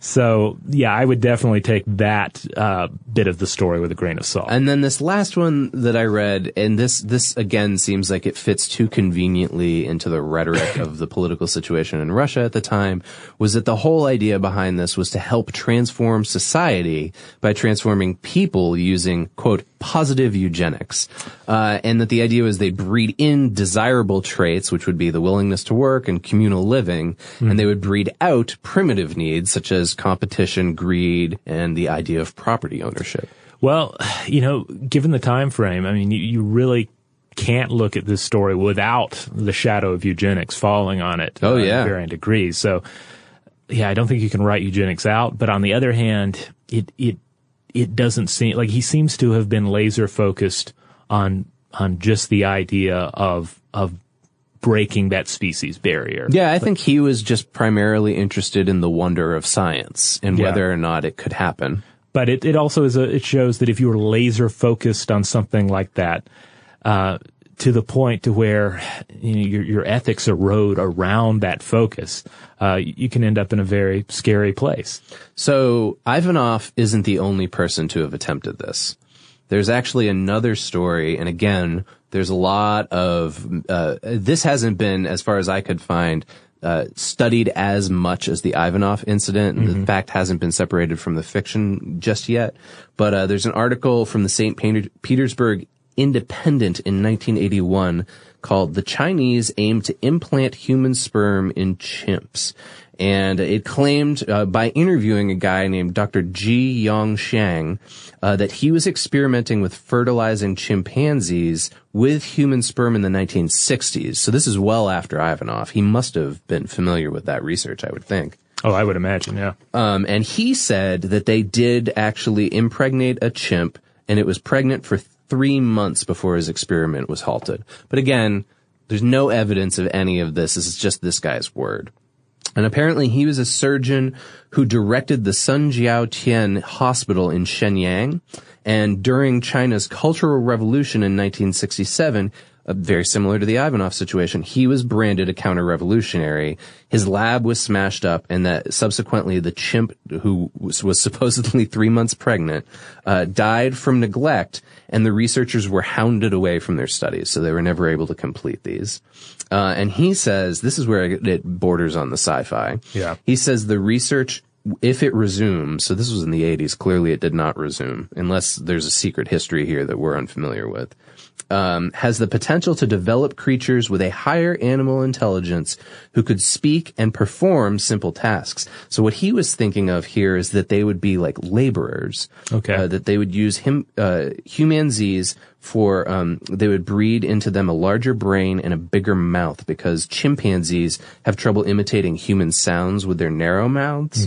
So yeah, I would definitely take that uh, bit of the story with a grain of salt. And then this last one that I read, and this this again seems like it fits too conveniently into the rhetoric of the political situation in Russia at the time, was that the whole idea behind this was to help transform society by transforming people using quote positive eugenics, uh, and that the idea was they breed in desirable traits, which would be the willingness to work and communal living, and they would breed out primitive needs such as competition, greed, and the idea of property ownership. Well, you know, given the time frame, I mean, you, you really can't look at this story without the shadow of eugenics falling on it. Oh, uh, yeah. varying degrees. So, yeah, I don't think you can write eugenics out. But on the other hand, it it it doesn't seem like he seems to have been laser focused on on just the idea of of breaking that species barrier. Yeah, I think he was just primarily interested in the wonder of science and Yeah. whether or not it could happen. but it, it also is a, it shows that if you were laser focused on something like that, uh, to the point to where you know, your your ethics erode around that focus, uh, you can end up in a very scary place. So Ivanov isn't the only person to have attempted this. There's actually another story, and again, there's a lot of uh, this hasn't been, as far as I could find, uh, studied as much as the Ivanov incident. and The fact hasn't been separated from the fiction just yet. But uh, there's an article from the St. Petersburg Independent in 1981 called "The Chinese Aim to Implant Human Sperm in Chimps." and it claimed uh, by interviewing a guy named Dr. Ji Yong Shang uh, that he was experimenting with fertilizing chimpanzees with human sperm in the 1960s. So this is well after Ivanov. He must have been familiar with that research, I would think. Oh, I would imagine, yeah. Um, and he said that they did actually impregnate a chimp, and it was pregnant for three months before his experiment was halted. But again, there's no evidence of any of this. This is just this guy's word. And apparently he was a surgeon who directed the Sun Jiao Tian Hospital in Shenyang. And during China's Cultural Revolution in 1967, uh, very similar to the Ivanov situation, he was branded a counter-revolutionary. His lab was smashed up and that subsequently the chimp who was, was supposedly three months pregnant, uh, died from neglect and the researchers were hounded away from their studies. So they were never able to complete these. Uh, and he says, this is where it it borders on the sci-fi. Yeah. He says the research, if it resumes, so this was in the 80s, clearly it did not resume, unless there's a secret history here that we're unfamiliar with, um, has the potential to develop creatures with a higher animal intelligence who could speak and perform simple tasks. So what he was thinking of here is that they would be like laborers. Okay. Uh, that they would use him, uh, humanzees for, um, they would breed into them a larger brain and a bigger mouth because chimpanzees have trouble imitating human sounds with their narrow mouths.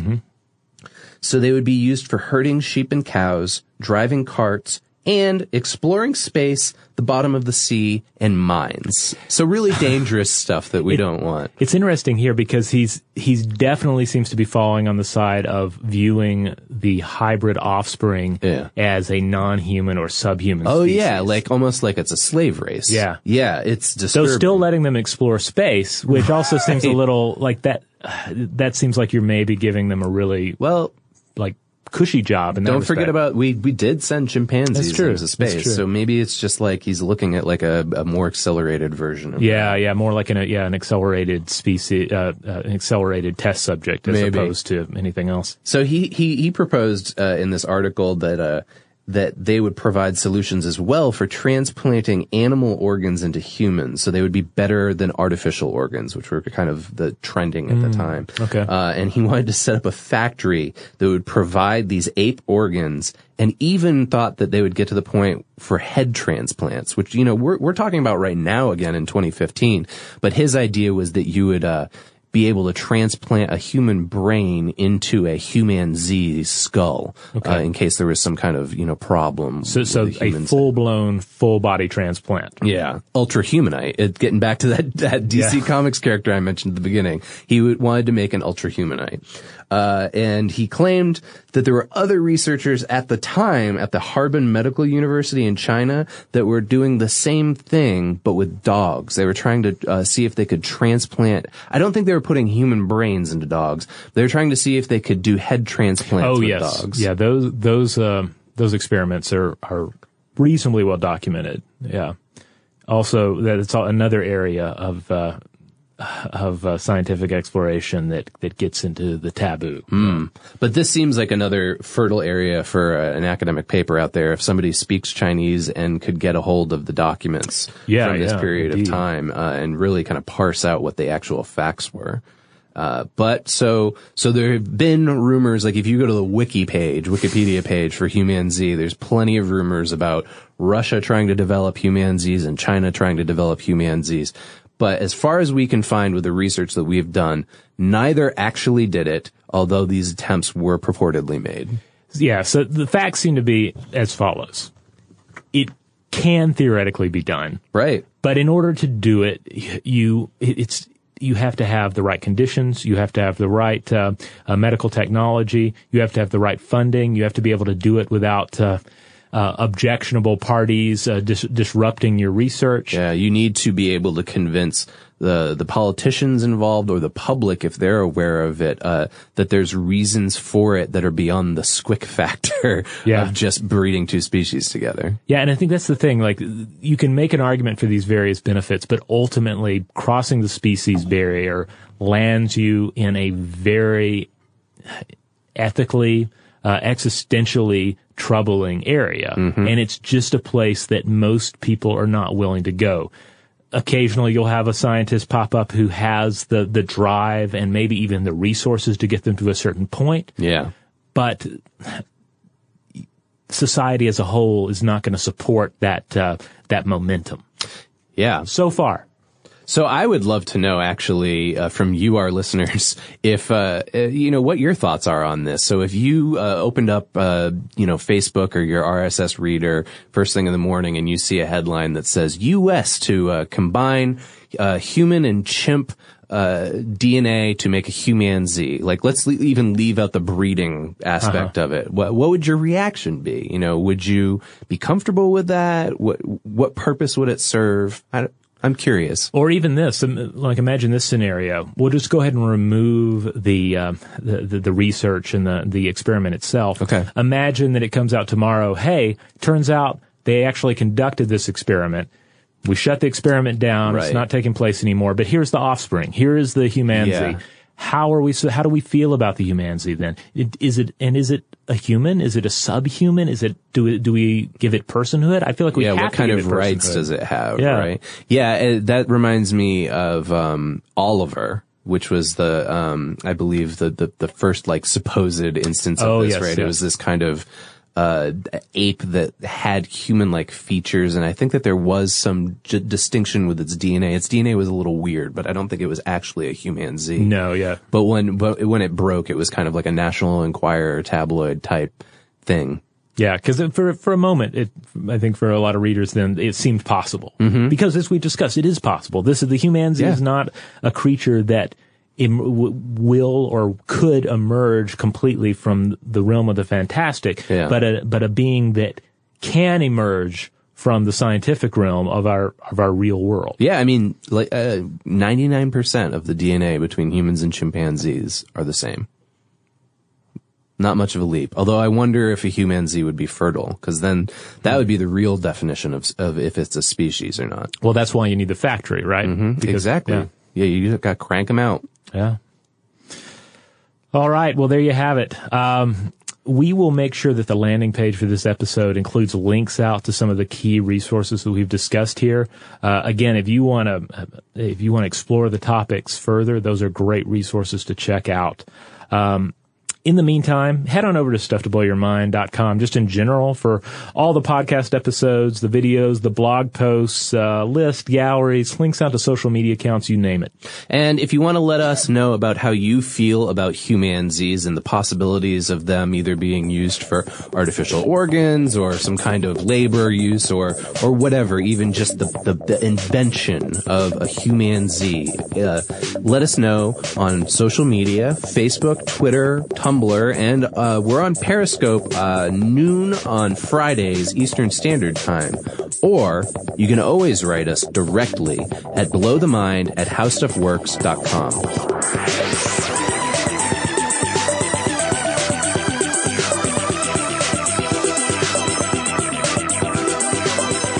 So they would be used for herding sheep and cows, driving carts, and exploring space, the bottom of the sea, and mines. So really dangerous stuff that we don't want. It's interesting here because he's he's definitely seems to be falling on the side of viewing the hybrid offspring Yeah. as a non-human or subhuman. Oh species. yeah, like almost like it's a slave race. Yeah. Yeah, it's so disturbing. still letting them explore space, which also seems a little like that. That seems like you're maybe giving them a really well, like cushy job. That don't forget about we we did send chimpanzees into space. true. So maybe it's just like he's looking at like a, a more accelerated version of Yeah, yeah, more like an yeah an accelerated species, uh, uh, an accelerated test subject as Maybe. opposed to anything else. So he he he proposed uh, in this article that uh that they would provide solutions as well for transplanting animal organs into humans, so they would be better than artificial organs, which were kind of the trending at the time. okay. Uh, and he wanted to set up a factory that would provide these ape organs, and even thought that they would get to the point for head transplants, which you know we're we're talking about right now again in 2015. But his idea was that you would uh, be able to transplant a human brain into a humanzee skull uh, in case there was some kind of you know problem. So, so a full blown, full body transplant. Yeah, ultra humanite. It, getting back to that that DC Yeah. Comics character I mentioned at the beginning, he would, wanted to make an ultra humanite, uh, and he claimed that there were other researchers at the time at the Harbin Medical University in China that were doing the same thing but with dogs. They were trying to uh, see if they could transplant. I don't think they were putting human brains into dogs. They were trying to see if they could do head transplants Oh with yes, dogs. yeah. Those those uh, those experiments are are reasonably well documented. Yeah. Also, that it's all another area of uh, of uh, scientific exploration that that gets into the taboo. But this seems like another fertile area for uh, an academic paper out there. If somebody speaks Chinese and could get a hold of the documents Yeah, from this yeah, period indeed. of time uh, and really kind of parse out what the actual facts were. Uh, but so, so there have been rumors, like if you go to the wiki page, Wikipedia page for Humanzee, there's plenty of rumors about Russia trying to develop Humanzees and China trying to develop Humanzees. But as far as we can find with the research that we've done, neither actually did it, although these attempts were purportedly made. Yeah. So the facts seem to be as follows: It can theoretically be done, Right. but in order to do it, you it's you have to have the right conditions. You have to have the right uh, uh, medical technology. You have to have the right funding. You have to be able to do it without uh, uh, objectionable parties uh, dis- disrupting your research. Yeah, you need to be able to convince the the politicians involved or the public, if they're aware of it, uh, that there's reasons for it that are beyond the squick factor Yeah. of just breeding two species together. Yeah, and I think that's the thing. Like, you can make an argument for these various benefits, but ultimately, crossing the species barrier lands you in a very ethically, uh, existentially troubling area. And it's just a place that most people are not willing to go. Occasionally, you'll have a scientist pop up who has the, the drive and maybe even the resources to get them to a certain point Yeah. but society as a whole is not going to support that uh, that momentum Yeah. so far. So I would love to know actually uh, from you, our listeners, if uh, uh, you know what your thoughts are on this. So if you uh, opened up, uh, you know, Facebook or your RSS reader first thing in the morning, and you see a headline that says U.S. to uh, combine uh, human and chimp. Uh, DNA to make a humanzee. Like, let's le- even leave out the breeding aspect of it. What, what would your reaction be? You know, would you be comfortable with that? What, what purpose would it serve? I, I'm curious. Or even this, um, like imagine this scenario. We'll just go ahead and remove the um, the, the the research and the the experiment itself. Okay. Imagine that it comes out tomorrow. Hey, turns out they actually conducted this experiment. We shut the experiment down. It's not taking place anymore. But here's the offspring. Here is the humanzee. Yeah. How are we? So how do we feel about the humanzee then? It, is it and is it a human? Is it a subhuman? Is it do we, do we give it personhood? I feel like we yeah, have what to kind give of rights does it have? Yeah. Right. Yeah, uh, that reminds me of um, Oliver, which was the um, I believe the, the the first like supposed instance of Oh, this. yes, right. It was this kind of uh, ape that had human-like features, and I think that there was some j- distinction with its DNA. Its DNA was a little weird, but I don't think it was actually a humanzee. No, yeah. But when but when it broke, it was kind of like a National Enquirer tabloid type thing. Yeah, because for for a moment, it I think for a lot of readers, then it seemed possible because as we discussed, it is possible. This is the Mm-hmm. Yeah. is not a creature that Im- w- will or could emerge completely from the realm of the fantastic, Yeah. but a but a being that can emerge from the scientific realm of our of our real world. Yeah, I mean, like uh, ninety nine percent of the DNA between humans and chimpanzees are the same. Not much of a leap. Although I wonder if a humanzee would be fertile, because then that would be the real definition of of if it's a species or not. Well, that's why you need the factory, right? Mm-hmm. Because- exactly. yeah. Yeah, you got to crank them out. Yeah. All right. Well, there you have it. Um, we will make sure that the landing page for this episode includes links out to some of the key resources that we've discussed here. Uh, again, if you want to, if you want to explore the topics further, those are great resources to check out. Um, in the meantime, head on over to stufftoblowyourmind.com just in general for all the podcast episodes, the videos, the blog posts, uh, list, galleries, links out to social media accounts, you name it. And if you want to let us know about how you feel about humanzees and the possibilities of them either being used for artificial organs or some kind of labor use or, or whatever, even just the, the, the invention of a humanzee, uh, let us know on social media, Facebook, Twitter, Tumblr, and uh, we're on Periscope uh, noon on Fridays Eastern Standard Time. Or you can always write us directly at blowthemind at howstuffworks.com.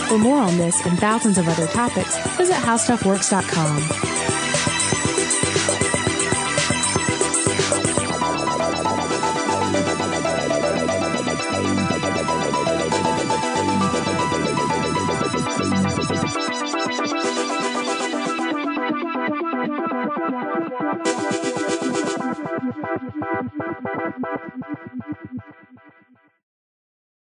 For more on this and thousands of other topics, visit howstuffworks.com.